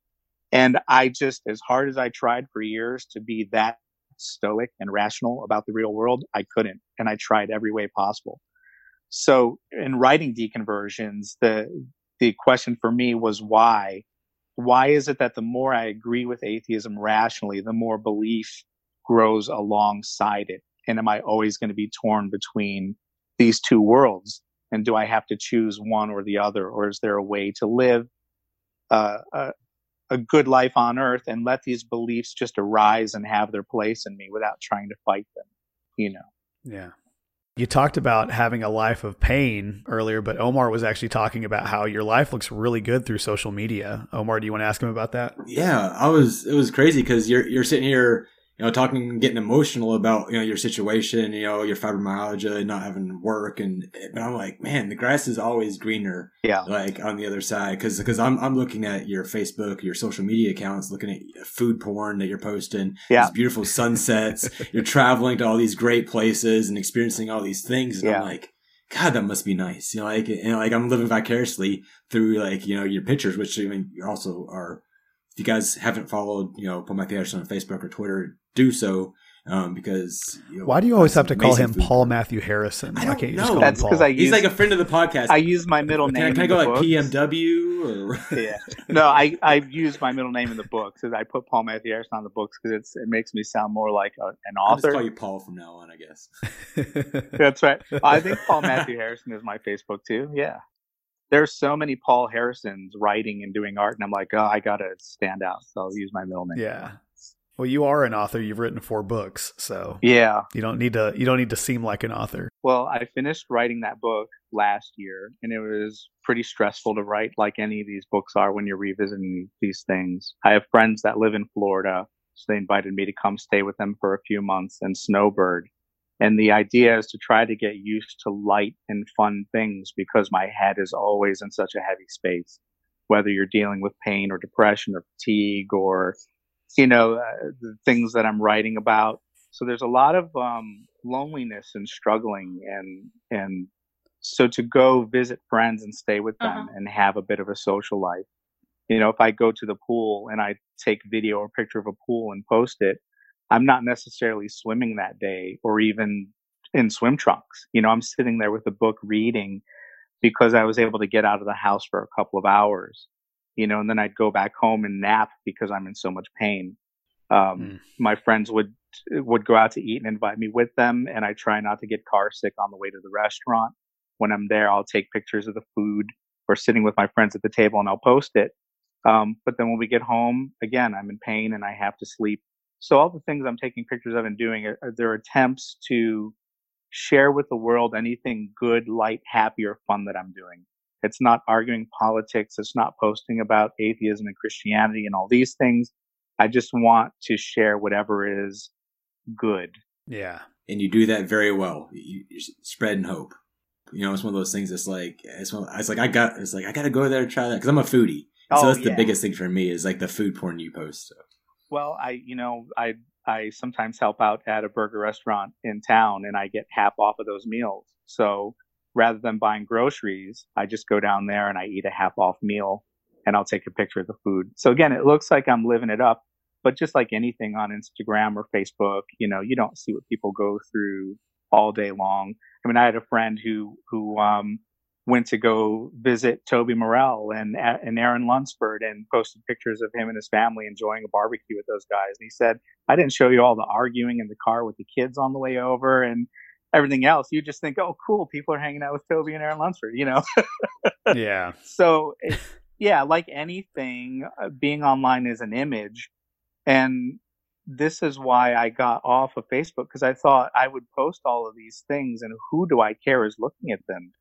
And I just, as hard as I tried for years to be that stoic and rational about the real world, I couldn't. And I tried every way possible. So in writing deconversions, the, the question for me was why? why is it that the more I agree with atheism rationally, the more belief grows alongside it? And am I always going to be torn between these two worlds? And do I have to choose one or the other? Or is there a way to live uh, a, a good life on earth and let these beliefs just arise and have their place in me without trying to fight them? You know? Yeah. You talked about having a life of pain earlier, but Omar was actually talking about how your life looks really good through social media. Omar, do you want to ask him about that? Yeah, I was. It was crazy because you're you're sitting here you know, talking, getting emotional about, you know, your situation, you know, your fibromyalgia and not having work. And, but I'm like, man, the grass is always greener. Yeah. Like on the other side. Cause, cause I'm, I'm looking at your Facebook, your social media accounts, looking at food porn that you're posting. Yeah. These beautiful sunsets. you're traveling to all these great places and experiencing all these things. And yeah. I'm like, God, that must be nice. You know, like, you know, like I'm living vicariously through like, you know, your pictures, which I mean, you also are if you guys haven't followed, you know, Paul Matthew Harrison on Facebook or Twitter, do so. Um, because you know, why do you always have to call him Paul Matthew Harrison? I don't can't know. just That's him Paul? I use, He's like a friend of the podcast. I use my middle can name. I, can I go like books. PMW or yeah? No, I I use my middle name in the books. I put Paul Matthew Harrison on the books because it's it makes me sound more like a, an I'll author. just call you Paul from now on, I guess. That's right. I think Paul Matthew Harrison is my Facebook too. Yeah there's so many Paul Harrisons writing and doing art, and I'm like, oh, I gotta stand out, so I'll use my middle name. Yeah. Well, you are an author. You've written four books, so yeah, you don't need to. You don't need to seem like an author. Well, I finished writing that book last year, and it was pretty stressful to write, like any of these books are when you're revisiting these things. I have friends that live in Florida, so they invited me to come stay with them for a few months and snowbird. And the idea is to try to get used to light and fun things because my head is always in such a heavy space, whether you're dealing with pain or depression or fatigue or, you know, uh, the things that I'm writing about. So there's a lot of um, loneliness and struggling and, and so to go visit friends and stay with them uh-huh. and have a bit of a social life. You know, if I go to the pool and I take video or picture of a pool and post it, I'm not necessarily swimming that day or even in swim trunks. You know, I'm sitting there with a book reading because I was able to get out of the house for a couple of hours. You know, and then I'd go back home and nap because I'm in so much pain. Um, Mm. My friends would would go out to eat and invite me with them, and I try not to get car sick on the way to the restaurant. When I'm there, I'll take pictures of the food or sitting with my friends at the table, and I'll post it. Um, but then when we get home, again, I'm in pain and I have to sleep. So all the things I'm taking pictures of and doing are, are there attempts to share with the world anything good, light, happy, or fun that I'm doing. It's not arguing politics. It's not posting about atheism and Christianity and all these things. I just want to share whatever is good. Yeah. And you do that very well. You, you're spreading hope. You know, it's one of those things that's like, it's, one, it's like, I got, it's like, I got to go there and try that because I'm a foodie. Oh, so that's yeah. the biggest thing for me is like the food porn you post. So. Well, I, you know, I, I sometimes help out at a burger restaurant in town and I get half off of those meals. So rather than buying groceries, I just go down there and I eat a half off meal and I'll take a picture of the food. So again, it looks like I'm living it up, but just like anything on Instagram or Facebook, you know, you don't see what people go through all day long. I mean, I had a friend who, who, um, went to go visit Toby Morell and, and Aaron Lunsford and posted pictures of him and his family enjoying a barbecue with those guys. And he said, I didn't show you all the arguing in the car with the kids on the way over and everything else. You just think, oh, cool, people are hanging out with Toby and Aaron Lunsford, you know? yeah. So, it, yeah, like anything, uh, being online is an image. And this is why I got off of Facebook because I thought I would post all of these things and who do I care is looking at them?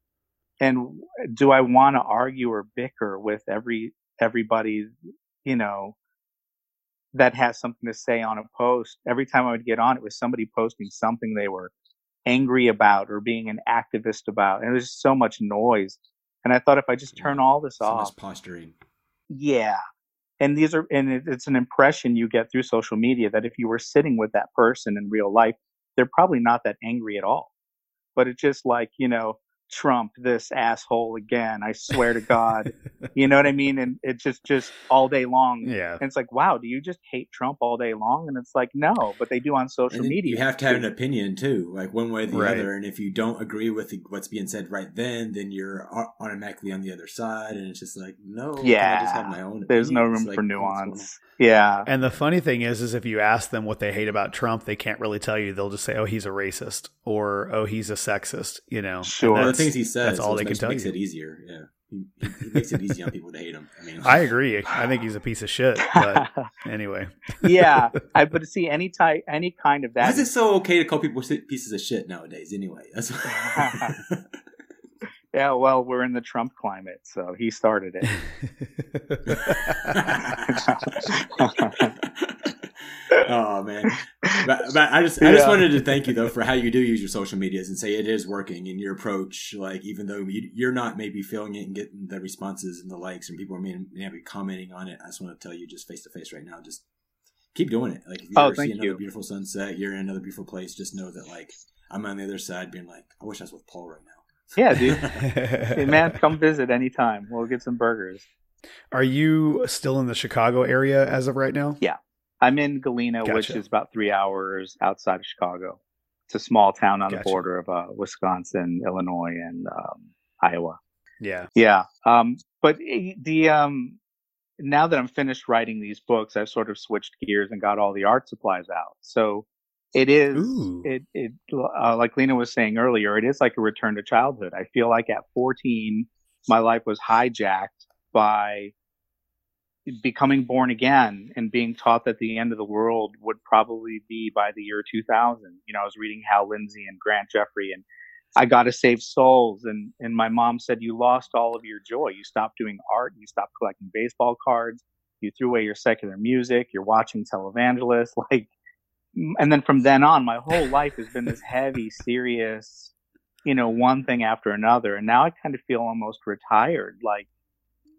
And do I want to argue or bicker with every everybody, you know, that has something to say on a post? Every time I would get on, it was somebody posting something they were angry about or being an activist about, and it was just so much noise. And I thought if I just turn all this So off, posturing. yeah. And these are, and it- it's an impression you get through social media that if you were sitting with that person in real life, they're probably not that angry at all. But it's just like, you know, Trump, this asshole again. I swear to God. you know what I mean? And it's just, just all day long. Yeah. And it's like, wow, do you just hate Trump all day long? And it's like, no, but they do on social And media. you have to have an opinion too, like one way or the Right. other. And if you don't agree with the, what's being said right then, then you're automatically on the other side. And it's just like, no, yeah. I just have my own. There's no room Like, for what's nuance. Yeah. And the funny thing is, is if you ask them what they hate about Trump, they can't really tell you. They'll just say, "Oh, he's a racist," or "Oh, he's a sexist." You know, Sure. Well, the that's- things he says, That's all is they what can makes, tell makes you. it easier. Yeah, he, he, he makes it easy on people to hate him. I mean, I agree. I think he's a piece of shit. But anyway, yeah. I, but see, any type, any kind of why that is it so okay to call people pieces of shit nowadays? Anyway, that's Yeah, well, we're in the Trump climate, so he started it. Oh man, but, but I just I just Yeah. wanted to thank you though for how you do use your social medias and say it is working in your approach. Like even though you, you're not maybe feeling it and getting the responses and the likes and people are maybe, maybe commenting on it, I just want to tell you just face to face right now, just keep doing it. Like if you Oh, ever see another you. beautiful sunset, you're in another beautiful place, just know that like I'm on the other side, being like, I wish I was with Paul right now. Yeah, dude. Hey, man, come visit anytime. We'll get some burgers. are you still in the Chicago area as of right now? Yeah. I'm in Galena, which is about three hours outside of Chicago. It's a small town on Gotcha. the border of uh, Wisconsin, Illinois, and um, Iowa. Yeah. Yeah. Um, but the um, now that I'm finished writing these books, I've sort of switched gears and got all the art supplies out. So it is Ooh. it it uh, like Lena was saying earlier, it is like a return to childhood. I feel like at 14, my life was hijacked by becoming born again and being taught that the end of the world would probably be by the year 2000. You know, I was reading Hal Lindsey and Grant Jeffrey and I got to save souls. And, and my mom said, you lost all of your joy. You stopped doing art. You stopped collecting baseball cards. You threw away your secular music. You're watching televangelists. Like, and then from then on, my whole life has been this heavy, serious, you know, one thing after another. And now I kind of feel almost retired. Like,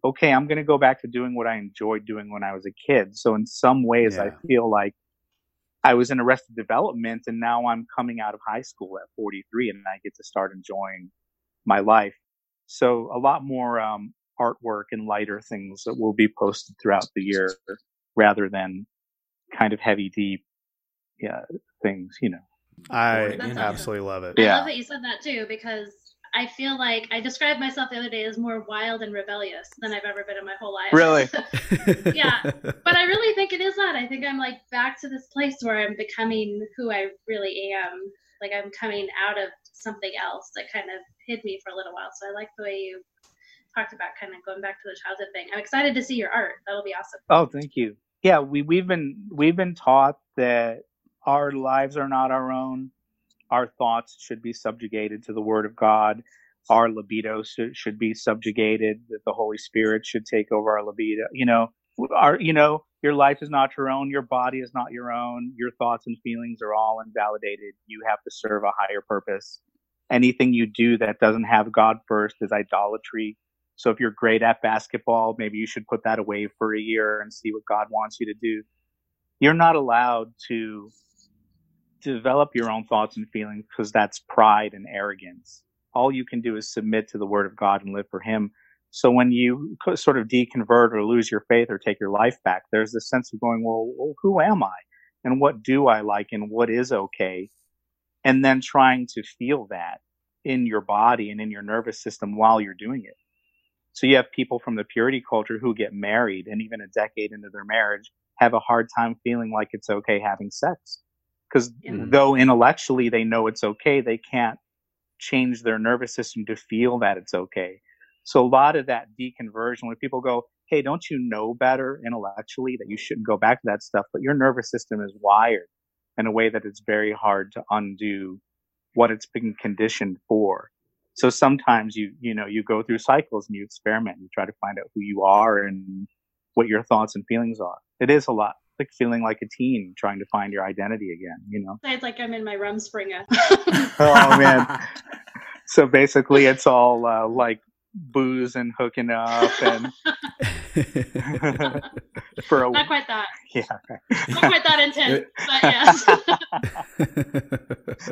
okay, I'm going to go back to doing what I enjoyed doing when I was a kid. So in some ways, I feel like I was in arrested development and now I'm coming out of high school at 43 and I get to start enjoying my life. So a lot more, um, artwork and lighter things that will be posted throughout the year rather than kind of heavy, deep, yeah, things, you know. I Born again. absolutely love it. Yeah. I love that you said that too because I feel like I described myself the other day as more wild and rebellious than I've ever been in my whole life. Really? yeah. But I really think it is that. I think I'm like back to this place where I'm becoming who I really am. Like I'm coming out of something else that kind of hid me for a little while. So I like the way you talked about kind of going back to the childhood thing. I'm excited to see your art. That'll be awesome. Oh, thank you. Yeah, we we've been we've been taught that our lives are not our own. Our thoughts should be subjugated to the Word of God. Our libido should, be subjugated. That the Holy Spirit should take over our libido. You know, our you know your life is not your own. Your body is not your own. Your thoughts and feelings are all invalidated. You have to serve a higher purpose. Anything you do that doesn't have God first is idolatry. So if you're great at basketball, maybe you should put that away for a year and see what God wants you to do. You're not allowed to develop your own thoughts and feelings because that's pride and arrogance. All you can do is submit to the word of God and live for him. So when you sort of deconvert or lose your faith or take your life back, there's this sense of going, well, who am I? And what do I like and what is okay? And then trying to feel that in your body and in your nervous system while you're doing it. So you have people from the purity culture who get married and even a decade into their marriage have a hard time feeling like it's okay having sex. Because though intellectually they know it's okay, they can't change their nervous system to feel that it's okay. So a lot of that deconversion, when people go, Hey, don't you know better intellectually that you shouldn't go back to that stuff? But your nervous system is wired in a way that it's very hard to undo what it's been conditioned for. So sometimes you, you know, you go through cycles and you experiment. and You try to find out who you are and what your thoughts and feelings are. It is a lot like feeling like a teen trying to find your identity again, you know? It's like I'm in my Rumspringa. oh man. So basically it's all uh, like booze and hooking up and for a not quite that. Yeah not quite that intense but yes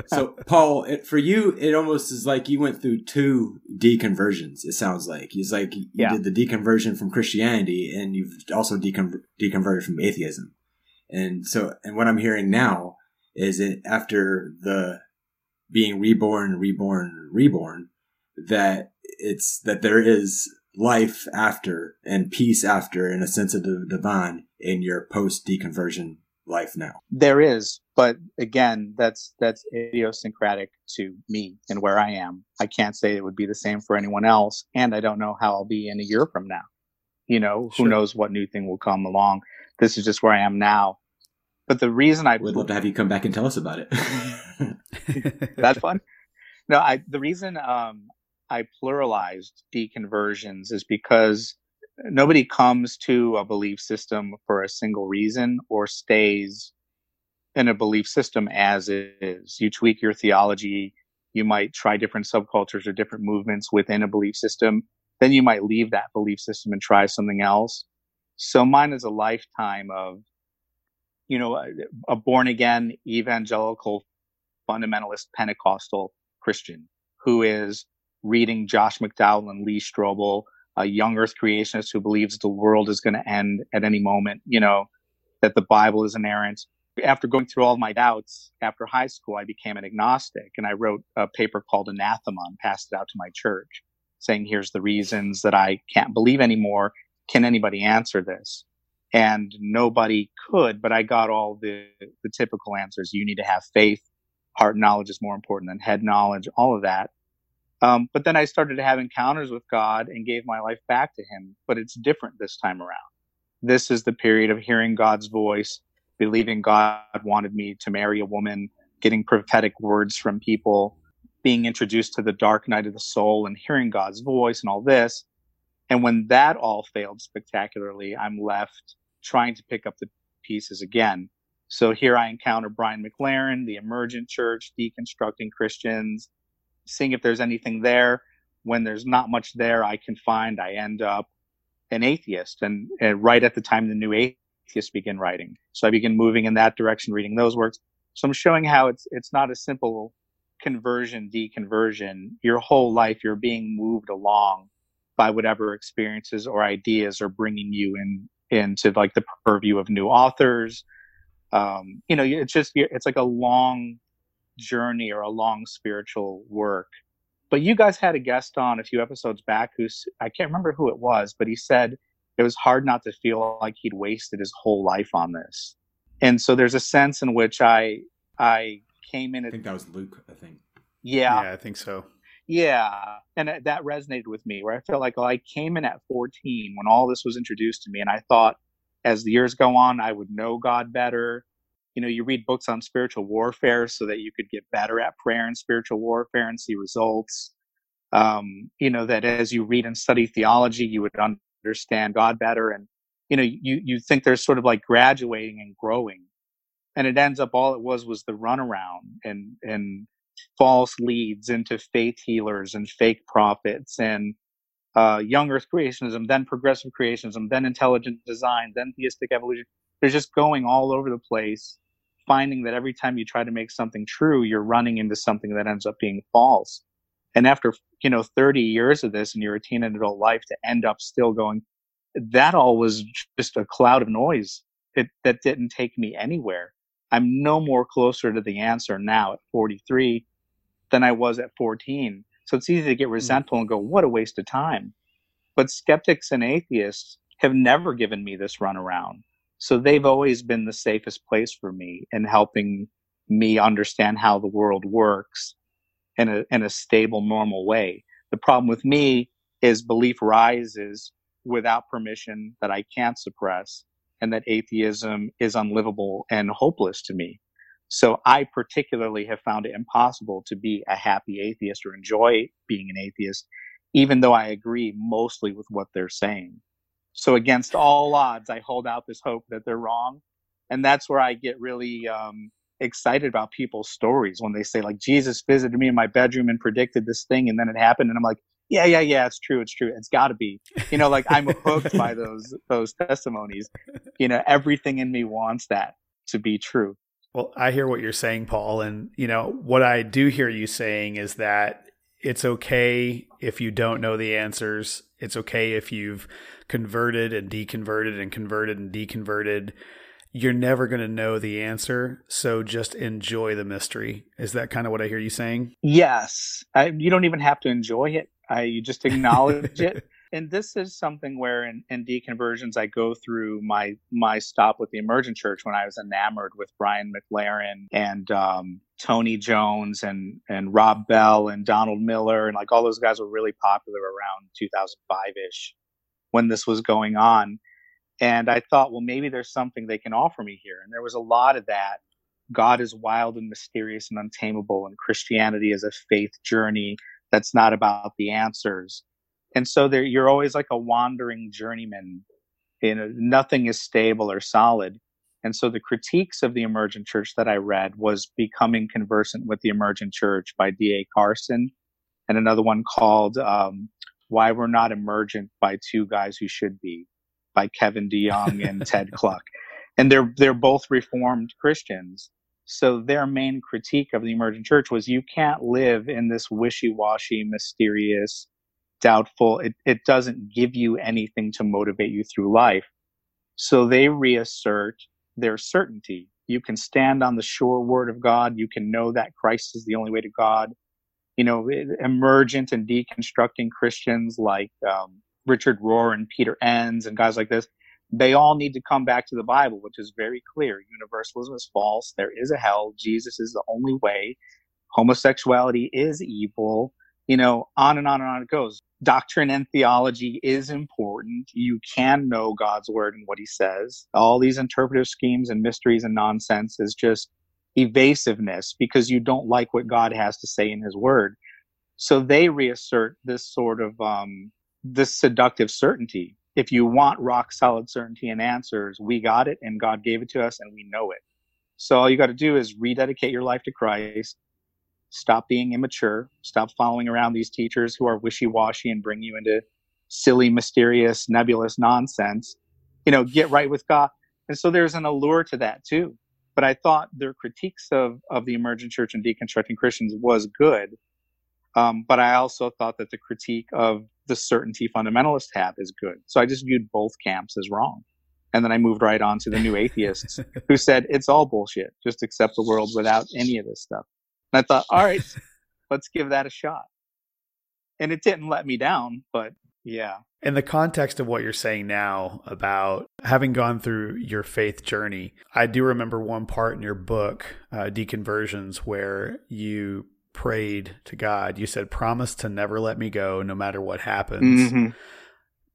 so paul it, for you it almost is like you went through two deconversions it sounds like. It's like you yeah. did the deconversion from christianity and you've also decon- deconverted from atheism. And so and what i'm hearing now is that after the being reborn reborn reborn that it's that there is life after and peace after in a sense of the divine in your post deconversion life now. There is, but again, that's that's idiosyncratic to me and where I am. I can't say it would be the same for anyone else, and I don't know how I'll be in a year from now. You know, who knows what new thing will come along. This is just where I am now. But the reason I would love to have you come back and tell us about it. that's fun. No, I the reason um, I pluralized deconversions is because nobody comes to a belief system for a single reason or stays in a belief system as is. You tweak your theology. You might try different subcultures or different movements within a belief system. Then you might leave that belief system and try something else. So mine is a lifetime of, you know, a, a born again evangelical fundamentalist Pentecostal Christian who is reading Josh McDowell and Lee Strobel, a young earth creationist who believes the world is going to end at any moment, you know, that the Bible is inerrant. After going through all my doubts after high school, I became an agnostic and I wrote a paper called Anathema and passed it out to my church saying, here's the reasons that I can't believe anymore. Can anybody answer this? And nobody could, but I got all the, the typical answers. You need to have faith. Heart knowledge is more important than head knowledge, all of that. Um, but then I started to have encounters with God and gave my life back to Him. But it's different this time around. This is the period of hearing God's voice, believing God wanted me to marry a woman, getting prophetic words from people, being introduced to the dark night of the soul and hearing God's voice and all this. And when that all failed spectacularly, I'm left trying to pick up the pieces again. So here I encounter Brian McLaren, the emergent church, deconstructing Christians, seeing if there's anything there. When there's not much there, I can find, I end up an atheist. And, and right at the time the new atheists begin writing. So I begin moving in that direction, reading those works. So I'm showing how it's, it's not a simple conversion, deconversion. Your whole life, you're being moved along by whatever experiences or ideas are bringing you in, into like the purview of new authors. Um, you know, it's just, it's like a long journey or a long spiritual work But you guys had a guest on a few episodes back who I can't remember who it was, but he said it was hard not to feel like he'd wasted his whole life on this. And so there's a sense in which I I came in. At, I think that was Luke. I think. Yeah, yeah, I think so. Yeah, and that resonated with me. Where I felt like well, I came in at 14 when all this was introduced to me, and I thought as the years go on, I would know God better. You know, you read books on spiritual warfare so that you could get better at prayer and spiritual warfare and see results. Um, you know, that as you read and study theology, you would understand God better. And, you know, you, you think there's sort of like graduating and growing. And it ends up all it was was the runaround and, and false leads into faith healers and fake prophets and uh, young earth creationism, then progressive creationism, then intelligent design, then theistic evolution. They're just going all over the place, finding that every time you try to make something true, you're running into something that ends up being false. And after, you know, 30 years of this in your teen and adult life to end up still going, that all was just a cloud of noise it, that didn't take me anywhere. I'm no more closer to the answer now at 43 than I was at 14 so it's easy to get hmm. resentful and go, what a waste of time. But skeptics and atheists have never given me this runaround. So they've always been the safest place for me in helping me understand how the world works in a, in a stable, normal way. The problem with me is belief rises without permission that I can't suppress and that atheism is unlivable and hopeless to me. So I particularly have found it impossible to be a happy atheist or enjoy being an atheist, even though I agree mostly with what they're saying. So against all odds, I hold out this hope that they're wrong. And that's where I get really um, excited about people's stories when they say, like, Jesus visited me in my bedroom and predicted this thing, and then it happened. And I'm like, yeah, yeah, yeah, it's true, it's true. It's got to be. You know, like I'm hooked by those those testimonies. You know, everything in me wants that to be true. Well, I hear what you're saying, Paul. And, you know, what I do hear you saying is that it's okay if you don't know the answers. It's okay if you've converted and deconverted and converted and deconverted. You're never going to know the answer. So just enjoy the mystery. Is that kind of what I hear you saying? Yes. I, you don't even have to enjoy it. I, you just acknowledge it and this is something where in, in deconversions I go through my my stop with the emergent church when I was enamored with Brian McLaren and um, Tony Jones and and Rob Bell and Donald Miller and like all those guys were really popular around 2005 ish when this was going on. And I thought, well, maybe there's something they can offer me here. And there was a lot of that. God is wild and mysterious and untamable, and Christianity is a faith journey that's not about the answers and so there you're always like a wandering journeyman you know nothing is stable or solid. And so the critiques of the emergent church that i read was becoming conversant with the emergent church by da carson and another one called um, why we're not emergent by two guys who should be by kevin deyoung and ted Kluck and they're they're both reformed christians. So their main critique of the emergent church was you can't live in this wishy-washy mysterious doubtful. It, it doesn't give you anything to motivate you through life. So they reassert their certainty. You can stand on the sure word of God. You can know that Christ is the only way to God. You know, emergent and deconstructing Christians like um, Richard Rohr and Peter Enns and guys like this, they all need to come back to the Bible, which is very clear. Universalism is false. There is a hell. Jesus is the only way. Homosexuality is evil you know, on and on and on it goes. Doctrine and theology is important. You can know God's word and what he says. All these interpretive schemes and mysteries and nonsense is just evasiveness because you don't like what God has to say in his word. So they reassert this sort of, um, this seductive certainty. If you want rock solid certainty and answers, we got it and God gave it to us and we know it. So all you got to do is rededicate your life to Christ, stop being immature, stop following around these teachers who are wishy-washy and bring you into silly, mysterious, nebulous nonsense. You know, get right with God. And so there's an allure to that too. But I thought their critiques of, of the emergent church and deconstructing Christians was good. Um, but I also thought that the critique of the certainty fundamentalists have is good. So I just viewed both camps as wrong. And then I moved right on to the new atheists who said it's all bullshit. Just accept the world without any of this stuff. And I thought, all right, let's give that a shot. and it didn't let me down, but yeah. In the context of what you're saying now about having gone through your faith journey, I do remember one part in your book, uh, Deconversions, where you prayed to God. You said, Promise to never let me go no matter what happens. Mm-hmm.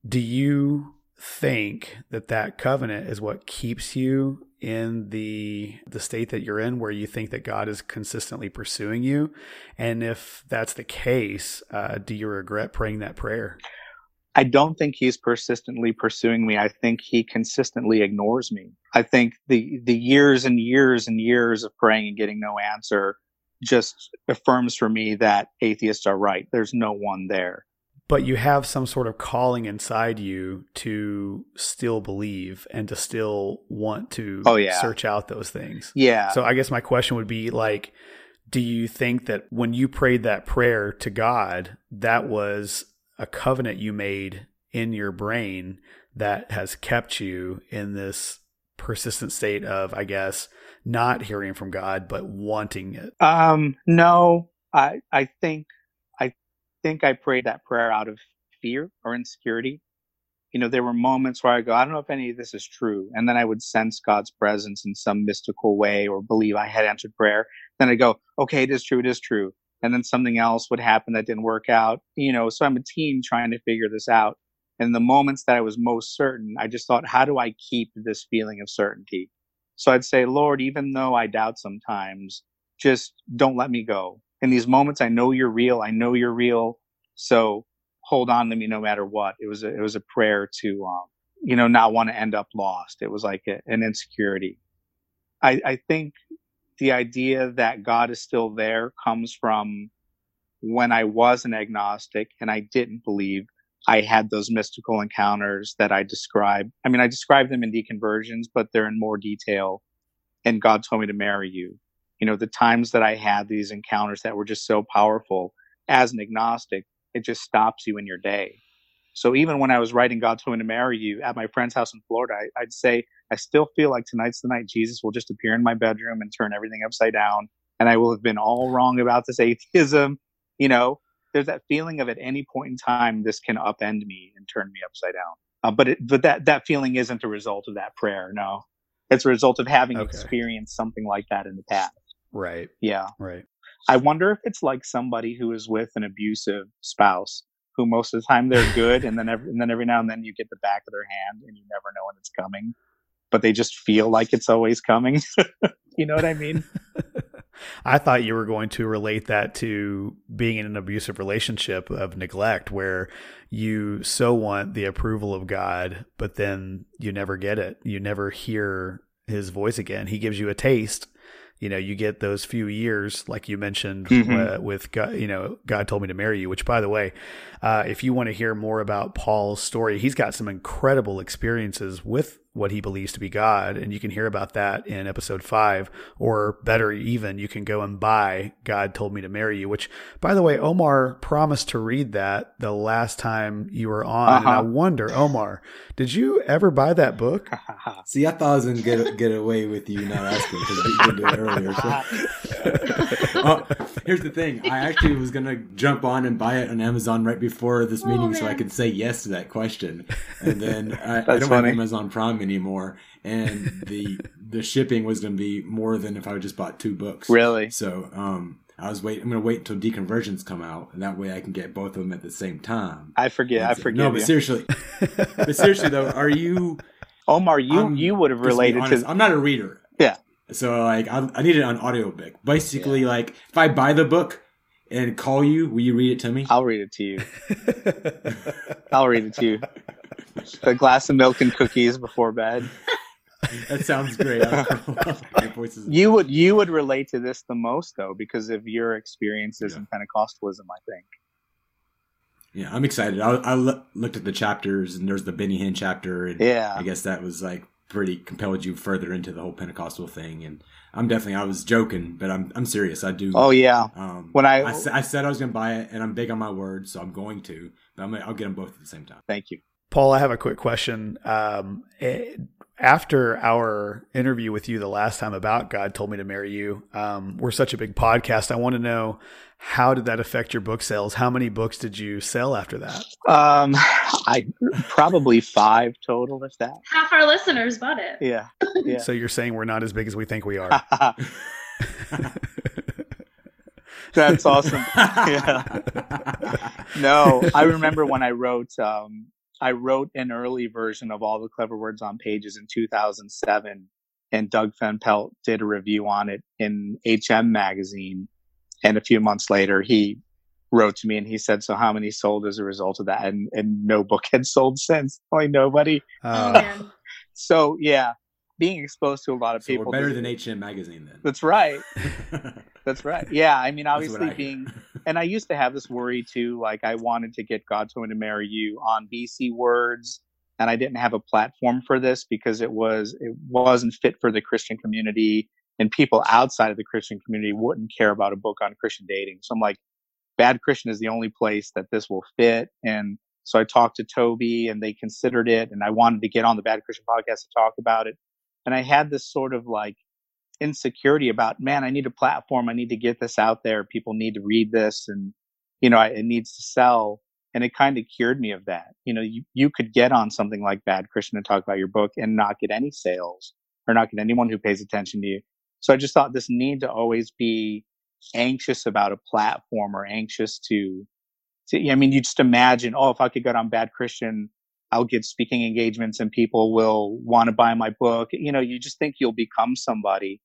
Do you think that that covenant is what keeps you in the the state that you're in where you think that God is consistently pursuing you and if that's the case uh, do you regret praying that prayer I don't think he's persistently pursuing me. I think he consistently ignores me. I think the the years and years and years of praying and getting no answer just affirms for me that atheists are right. There's no one there. But you have some sort of calling inside you to still believe and to still want to oh, yeah. search out those things. Yeah. So I guess my question would be like do you think that when you prayed that prayer to God, that was a covenant you made in your brain that has kept you in this persistent state of, I guess, not hearing from God but wanting it? Um, no, I I think think I prayed that prayer out of fear or insecurity. You know, there were moments where I go, I don't know if any of this is true, and then I would sense God's presence in some mystical way or believe I had answered prayer. Then I go, okay, it is true, it is true and then something else would happen that didn't work out. You know, so I'm a teen trying to figure this out. And the moments that I was most certain, I just thought, how do I keep this feeling of certainty? So I'd say, Lord, even though I doubt sometimes, just don't let me go. In these moments, I know you're real. I know you're real. So hold on to me no matter what. It was a, it was a prayer to, um, you know, not want to end up lost. It was like a, an insecurity. I, I think the idea that God is still there comes from when I was an agnostic and I didn't believe I had those mystical encounters that I describe. I mean, I describe them in deconversions, but they're in more detail. And God told me to marry you. You know, the times that I had these encounters that were just so powerful as an agnostic, it just stops you in your day. So even when I was writing God told me to marry you at my friend's house in Florida, I, would say, I still feel like tonight's the night Jesus will just appear in my bedroom and turn everything upside down. And I will have been all wrong about this atheism. You know, there's that feeling of at any point in time, this can upend me and turn me upside down. Uh, but it, but that, that feeling isn't a result of that prayer. No, it's a result of having okay. experienced something like that in the past. Right. Yeah. Right. I wonder if it's like somebody who is with an abusive spouse who most of the time they're good, and then every, and then every now and then you get the back of their hand, and you never know when it's coming, but they just feel like it's always coming. you know what I mean? I thought you were going to relate that to being in an abusive relationship of neglect where you so want the approval of God, but then you never get it. You never hear his voice again. He gives you a taste you know, you get those few years, like you mentioned mm-hmm. uh, with God, you know, God told me to marry you, which by the way, uh, if you want to hear more about Paul's story, he's got some incredible experiences with what he believes to be God. And you can hear about that in episode five, or better even, you can go and buy God Told Me to Marry You, which, by the way, Omar promised to read that the last time you were on. Uh-huh. And I wonder, Omar, did you ever buy that book? See, I thought I was going to get, get away with you not asking because we did it earlier. So. uh, here's the thing I actually was going to jump on and buy it on Amazon right before this oh, meeting oh, so I could say yes to that question. And then I, I don't funny. have Amazon Prime anymore, and the the shipping was going to be more than if I just bought two books. Really? So, um, I was wait. I'm going to wait until deconversions come out, and that way I can get both of them at the same time. I forget. I forget. No, but seriously, but seriously though, are you, Omar? You um, you would have related to. I'm not a reader. Yeah. So like, I, I need it on audiobook. Basically, yeah. like if I buy the book and call you, will you read it to me? I'll read it to you. I'll read it to you a glass of milk and cookies before bed. that sounds great. you would you would relate to this the most though because of your experiences yeah. in Pentecostalism, I think. Yeah, I'm excited. I, I looked at the chapters, and there's the Benny Hinn chapter, and yeah, I guess that was like pretty compelled you further into the whole Pentecostal thing. And I'm definitely I was joking, but I'm I'm serious. I do. Oh yeah. Um, when I I, I, said I was going to buy it, and I'm big on my word, so I'm going to. But I'm, I'll get them both at the same time. Thank you. Paul, I have a quick question. Um, it, after our interview with you the last time about God told me to marry you, um, we're such a big podcast. I want to know how did that affect your book sales? How many books did you sell after that? Um, I probably five total, if that. Half our listeners bought it. Yeah. yeah. So you're saying we're not as big as we think we are. That's awesome. yeah. No, I remember when I wrote um, I wrote an early version of all the clever words on pages in 2007 and Doug Van Pelt did a review on it in HM magazine and a few months later he wrote to me and he said so how many sold as a result of that? And, and no book had sold since. Like nobody. Uh, so yeah being exposed to a lot of so people better than HM magazine then. That's right. That's right. Yeah i mean obviously I being and i used to have this worry too like i wanted to get God's me to marry you on bc words and i didn't have a platform for this because it was it wasn't fit for the christian community and people outside of the christian community wouldn't care about a book on christian dating. So i'm like bad christian is the only place that this will fit and so i talked to toby and they considered it and i wanted to get on the bad christian podcast to talk about it and I had this sort of like insecurity about, man, I need a platform. I need to get this out there. People need to read this and, you know, it needs to sell. And it kind of cured me of that. You know, you, you could get on something like Bad Christian and talk about your book and not get any sales or not get anyone who pays attention to you. So I just thought this need to always be anxious about a platform or anxious to, to I mean, you just imagine, oh, if I could get on Bad Christian, I'll get speaking engagements and people will want to buy my book. You know, you just think you'll become somebody.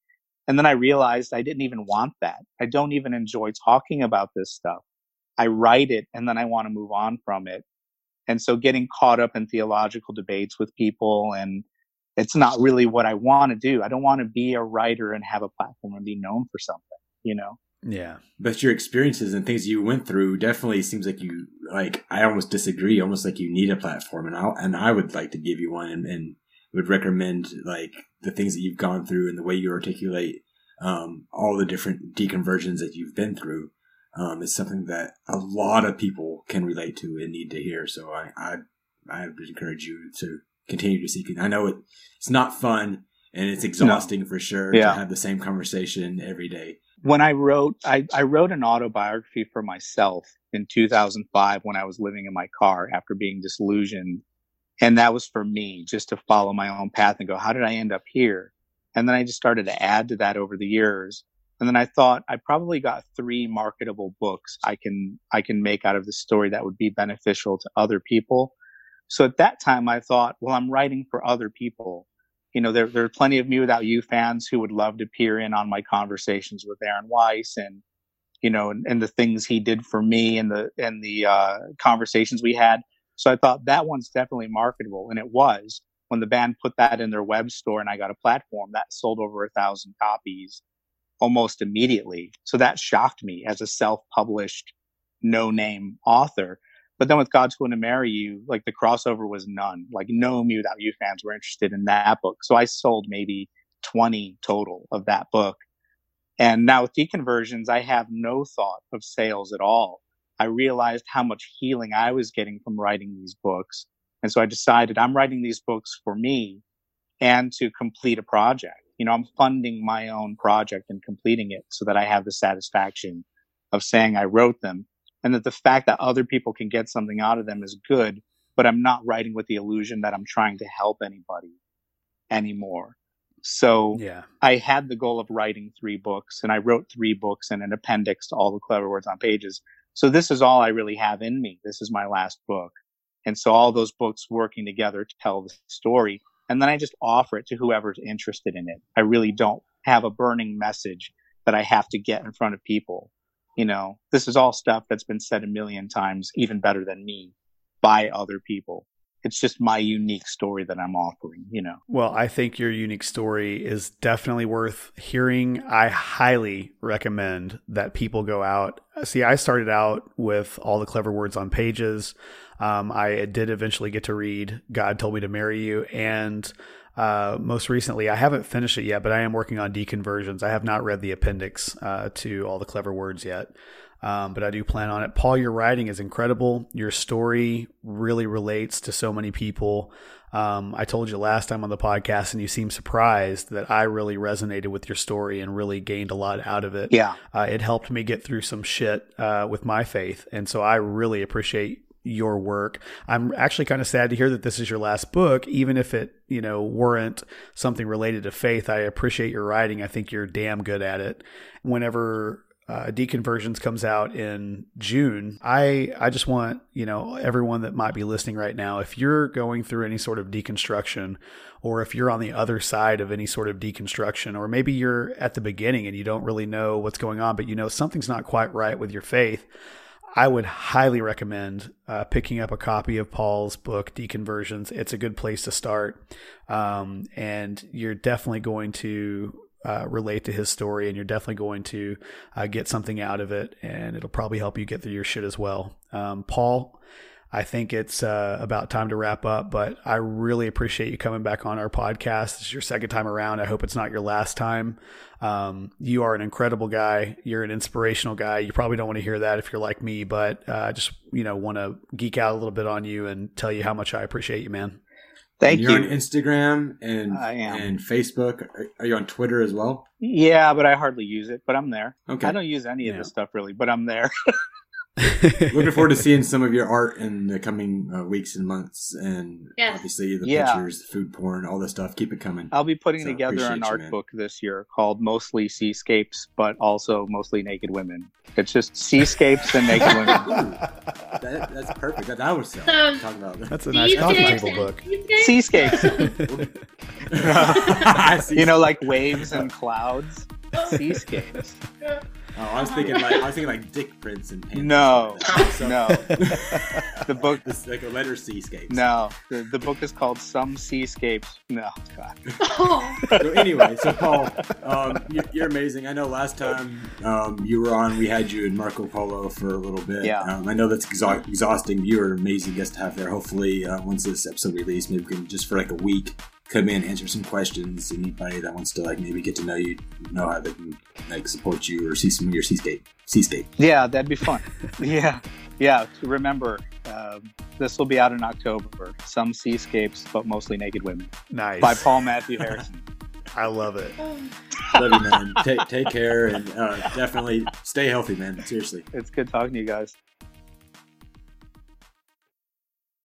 And then I realized I didn't even want that. I don't even enjoy talking about this stuff. I write it and then I want to move on from it. And so getting caught up in theological debates with people and it's not really what I want to do. I don't want to be a writer and have a platform and be known for something, you know? Yeah. But your experiences and things you went through definitely seems like you like I almost disagree, almost like you need a platform and I and I would like to give you one and, and would recommend like the things that you've gone through and the way you articulate um, all the different deconversions that you've been through um, is something that a lot of people can relate to and need to hear. So I I, I would encourage you to continue to seek it. I know it, it's not fun and it's exhausting no. for sure yeah. to have the same conversation every day when I wrote, I, I wrote an autobiography for myself in 2005 when I was living in my car after being disillusioned. And that was for me just to follow my own path and go, how did I end up here? And then I just started to add to that over the years. And then I thought I probably got three marketable books I can, I can make out of this story that would be beneficial to other people. So at that time, I thought, well, I'm writing for other people you know, there, there are plenty of mewithoutYou fans who would love to peer in on my conversations with Aaron Weiss and, you know, and, and the things he did for me and the, and the, uh, conversations we had. So I thought that one's definitely marketable. And it was when the band put that in their web store and I got a platform that sold over a thousand copies almost immediately. So that shocked me as a self published, no name author. But then with God's Going to Marry You, like the crossover was none. Like no mewithoutYou fans were interested in that book. So I sold maybe 20 total of that book. And now with deconversions, I have no thought of sales at all. I realized how much healing I was getting from writing these books. And so I decided I'm writing these books for me and to complete a project. You know, I'm funding my own project and completing it so that I have the satisfaction of saying I wrote them and that the fact that other people can get something out of them is good, but I'm not writing with the illusion that I'm trying to help anybody anymore. So yeah. I had the goal of writing three books and I wrote three books and an appendix to all the clever words on pages. So this is all I really have in me. This is my last book. And so all those books working together to tell the story. And then I just offer it to whoever's interested in it. I really don't have a burning message that I have to get in front of people you know, this is all stuff that's been said a million times, even better than me by other people. It's just my unique story that I'm offering, you know. Well, I think your unique story is definitely worth hearing. I highly recommend that people go out. See, I started out with all the clever words on pages. Um, I did eventually get to read God Told Me to Marry You. And uh, most recently, I haven't finished it yet, but I am working on deconversions. I have not read the appendix uh, to all the clever words yet. Um, but I do plan on it. Paul, your writing is incredible. Your story really relates to so many people. Um, I told you last time on the podcast, and you seemed surprised that I really resonated with your story and really gained a lot out of it. Yeah. Uh, it helped me get through some shit uh, with my faith. And so I really appreciate your work. I'm actually kind of sad to hear that this is your last book, even if it, you know, weren't something related to faith. I appreciate your writing. I think you're damn good at it. Whenever uh, deconversions comes out in June. I I just want you know everyone that might be listening right now, if you're going through any sort of deconstruction, or if you're on the other side of any sort of deconstruction, or maybe you're at the beginning and you don't really know what's going on, but you know something's not quite right with your faith. I would highly recommend uh, picking up a copy of Paul's book, Deconversions. It's a good place to start. Um, and you're definitely going to uh, relate to his story, and you're definitely going to uh, get something out of it, and it'll probably help you get through your shit as well. Um, Paul, I think it's uh, about time to wrap up, but I really appreciate you coming back on our podcast. This is your second time around. I hope it's not your last time. Um, you are an incredible guy. You're an inspirational guy. You probably don't want to hear that if you're like me, but uh, I just you know want to geek out a little bit on you and tell you how much I appreciate you, man. Thank you're you. on Instagram and I am. and Facebook. Are, are you on Twitter as well? Yeah, but I hardly use it. But I'm there. Okay. I don't use any of this stuff really, but I'm there. Looking forward to seeing some of your art in the coming uh, weeks and months, and Yes. obviously the Yeah. pictures, the food porn, all this stuff. Keep it coming. I'll be putting So, together an art man. book this year called Mostly Seascapes, but also mostly naked women. It's just seascapes and naked women. That, that's perfect. That, that was so. So- Talk about that. That's a nice coffee table book. seascapes? Seascapes. you know, like waves and clouds. Seascapes. Oh, I was thinking like I was thinking like dick prints and pants. No, So- no. The book. It's like a letter seascapes. No, the, the book is called Some Seascapes. No, God. Oh, So anyway, so Paul, um, you, you're amazing. I know last time um, you were on, we had you in Marco Polo for a little bit. Yeah. Um, I know that's exha- exhausting. You were an amazing guest to have there. Hopefully, uh, once this episode released, maybe we can just for like a week come in, answer some questions. Anybody that wants to like maybe get to know you, know how they can like support you or see some of your seascape. Seascape. Yeah, that'd be fun. yeah, yeah. Remember, um, this will be out in October. Some seascapes, but mostly naked women, Nice. by Paul Matthew Harrison. I love it. Love you, man. take take care and uh, definitely stay healthy, man. Seriously. It's good talking to you guys.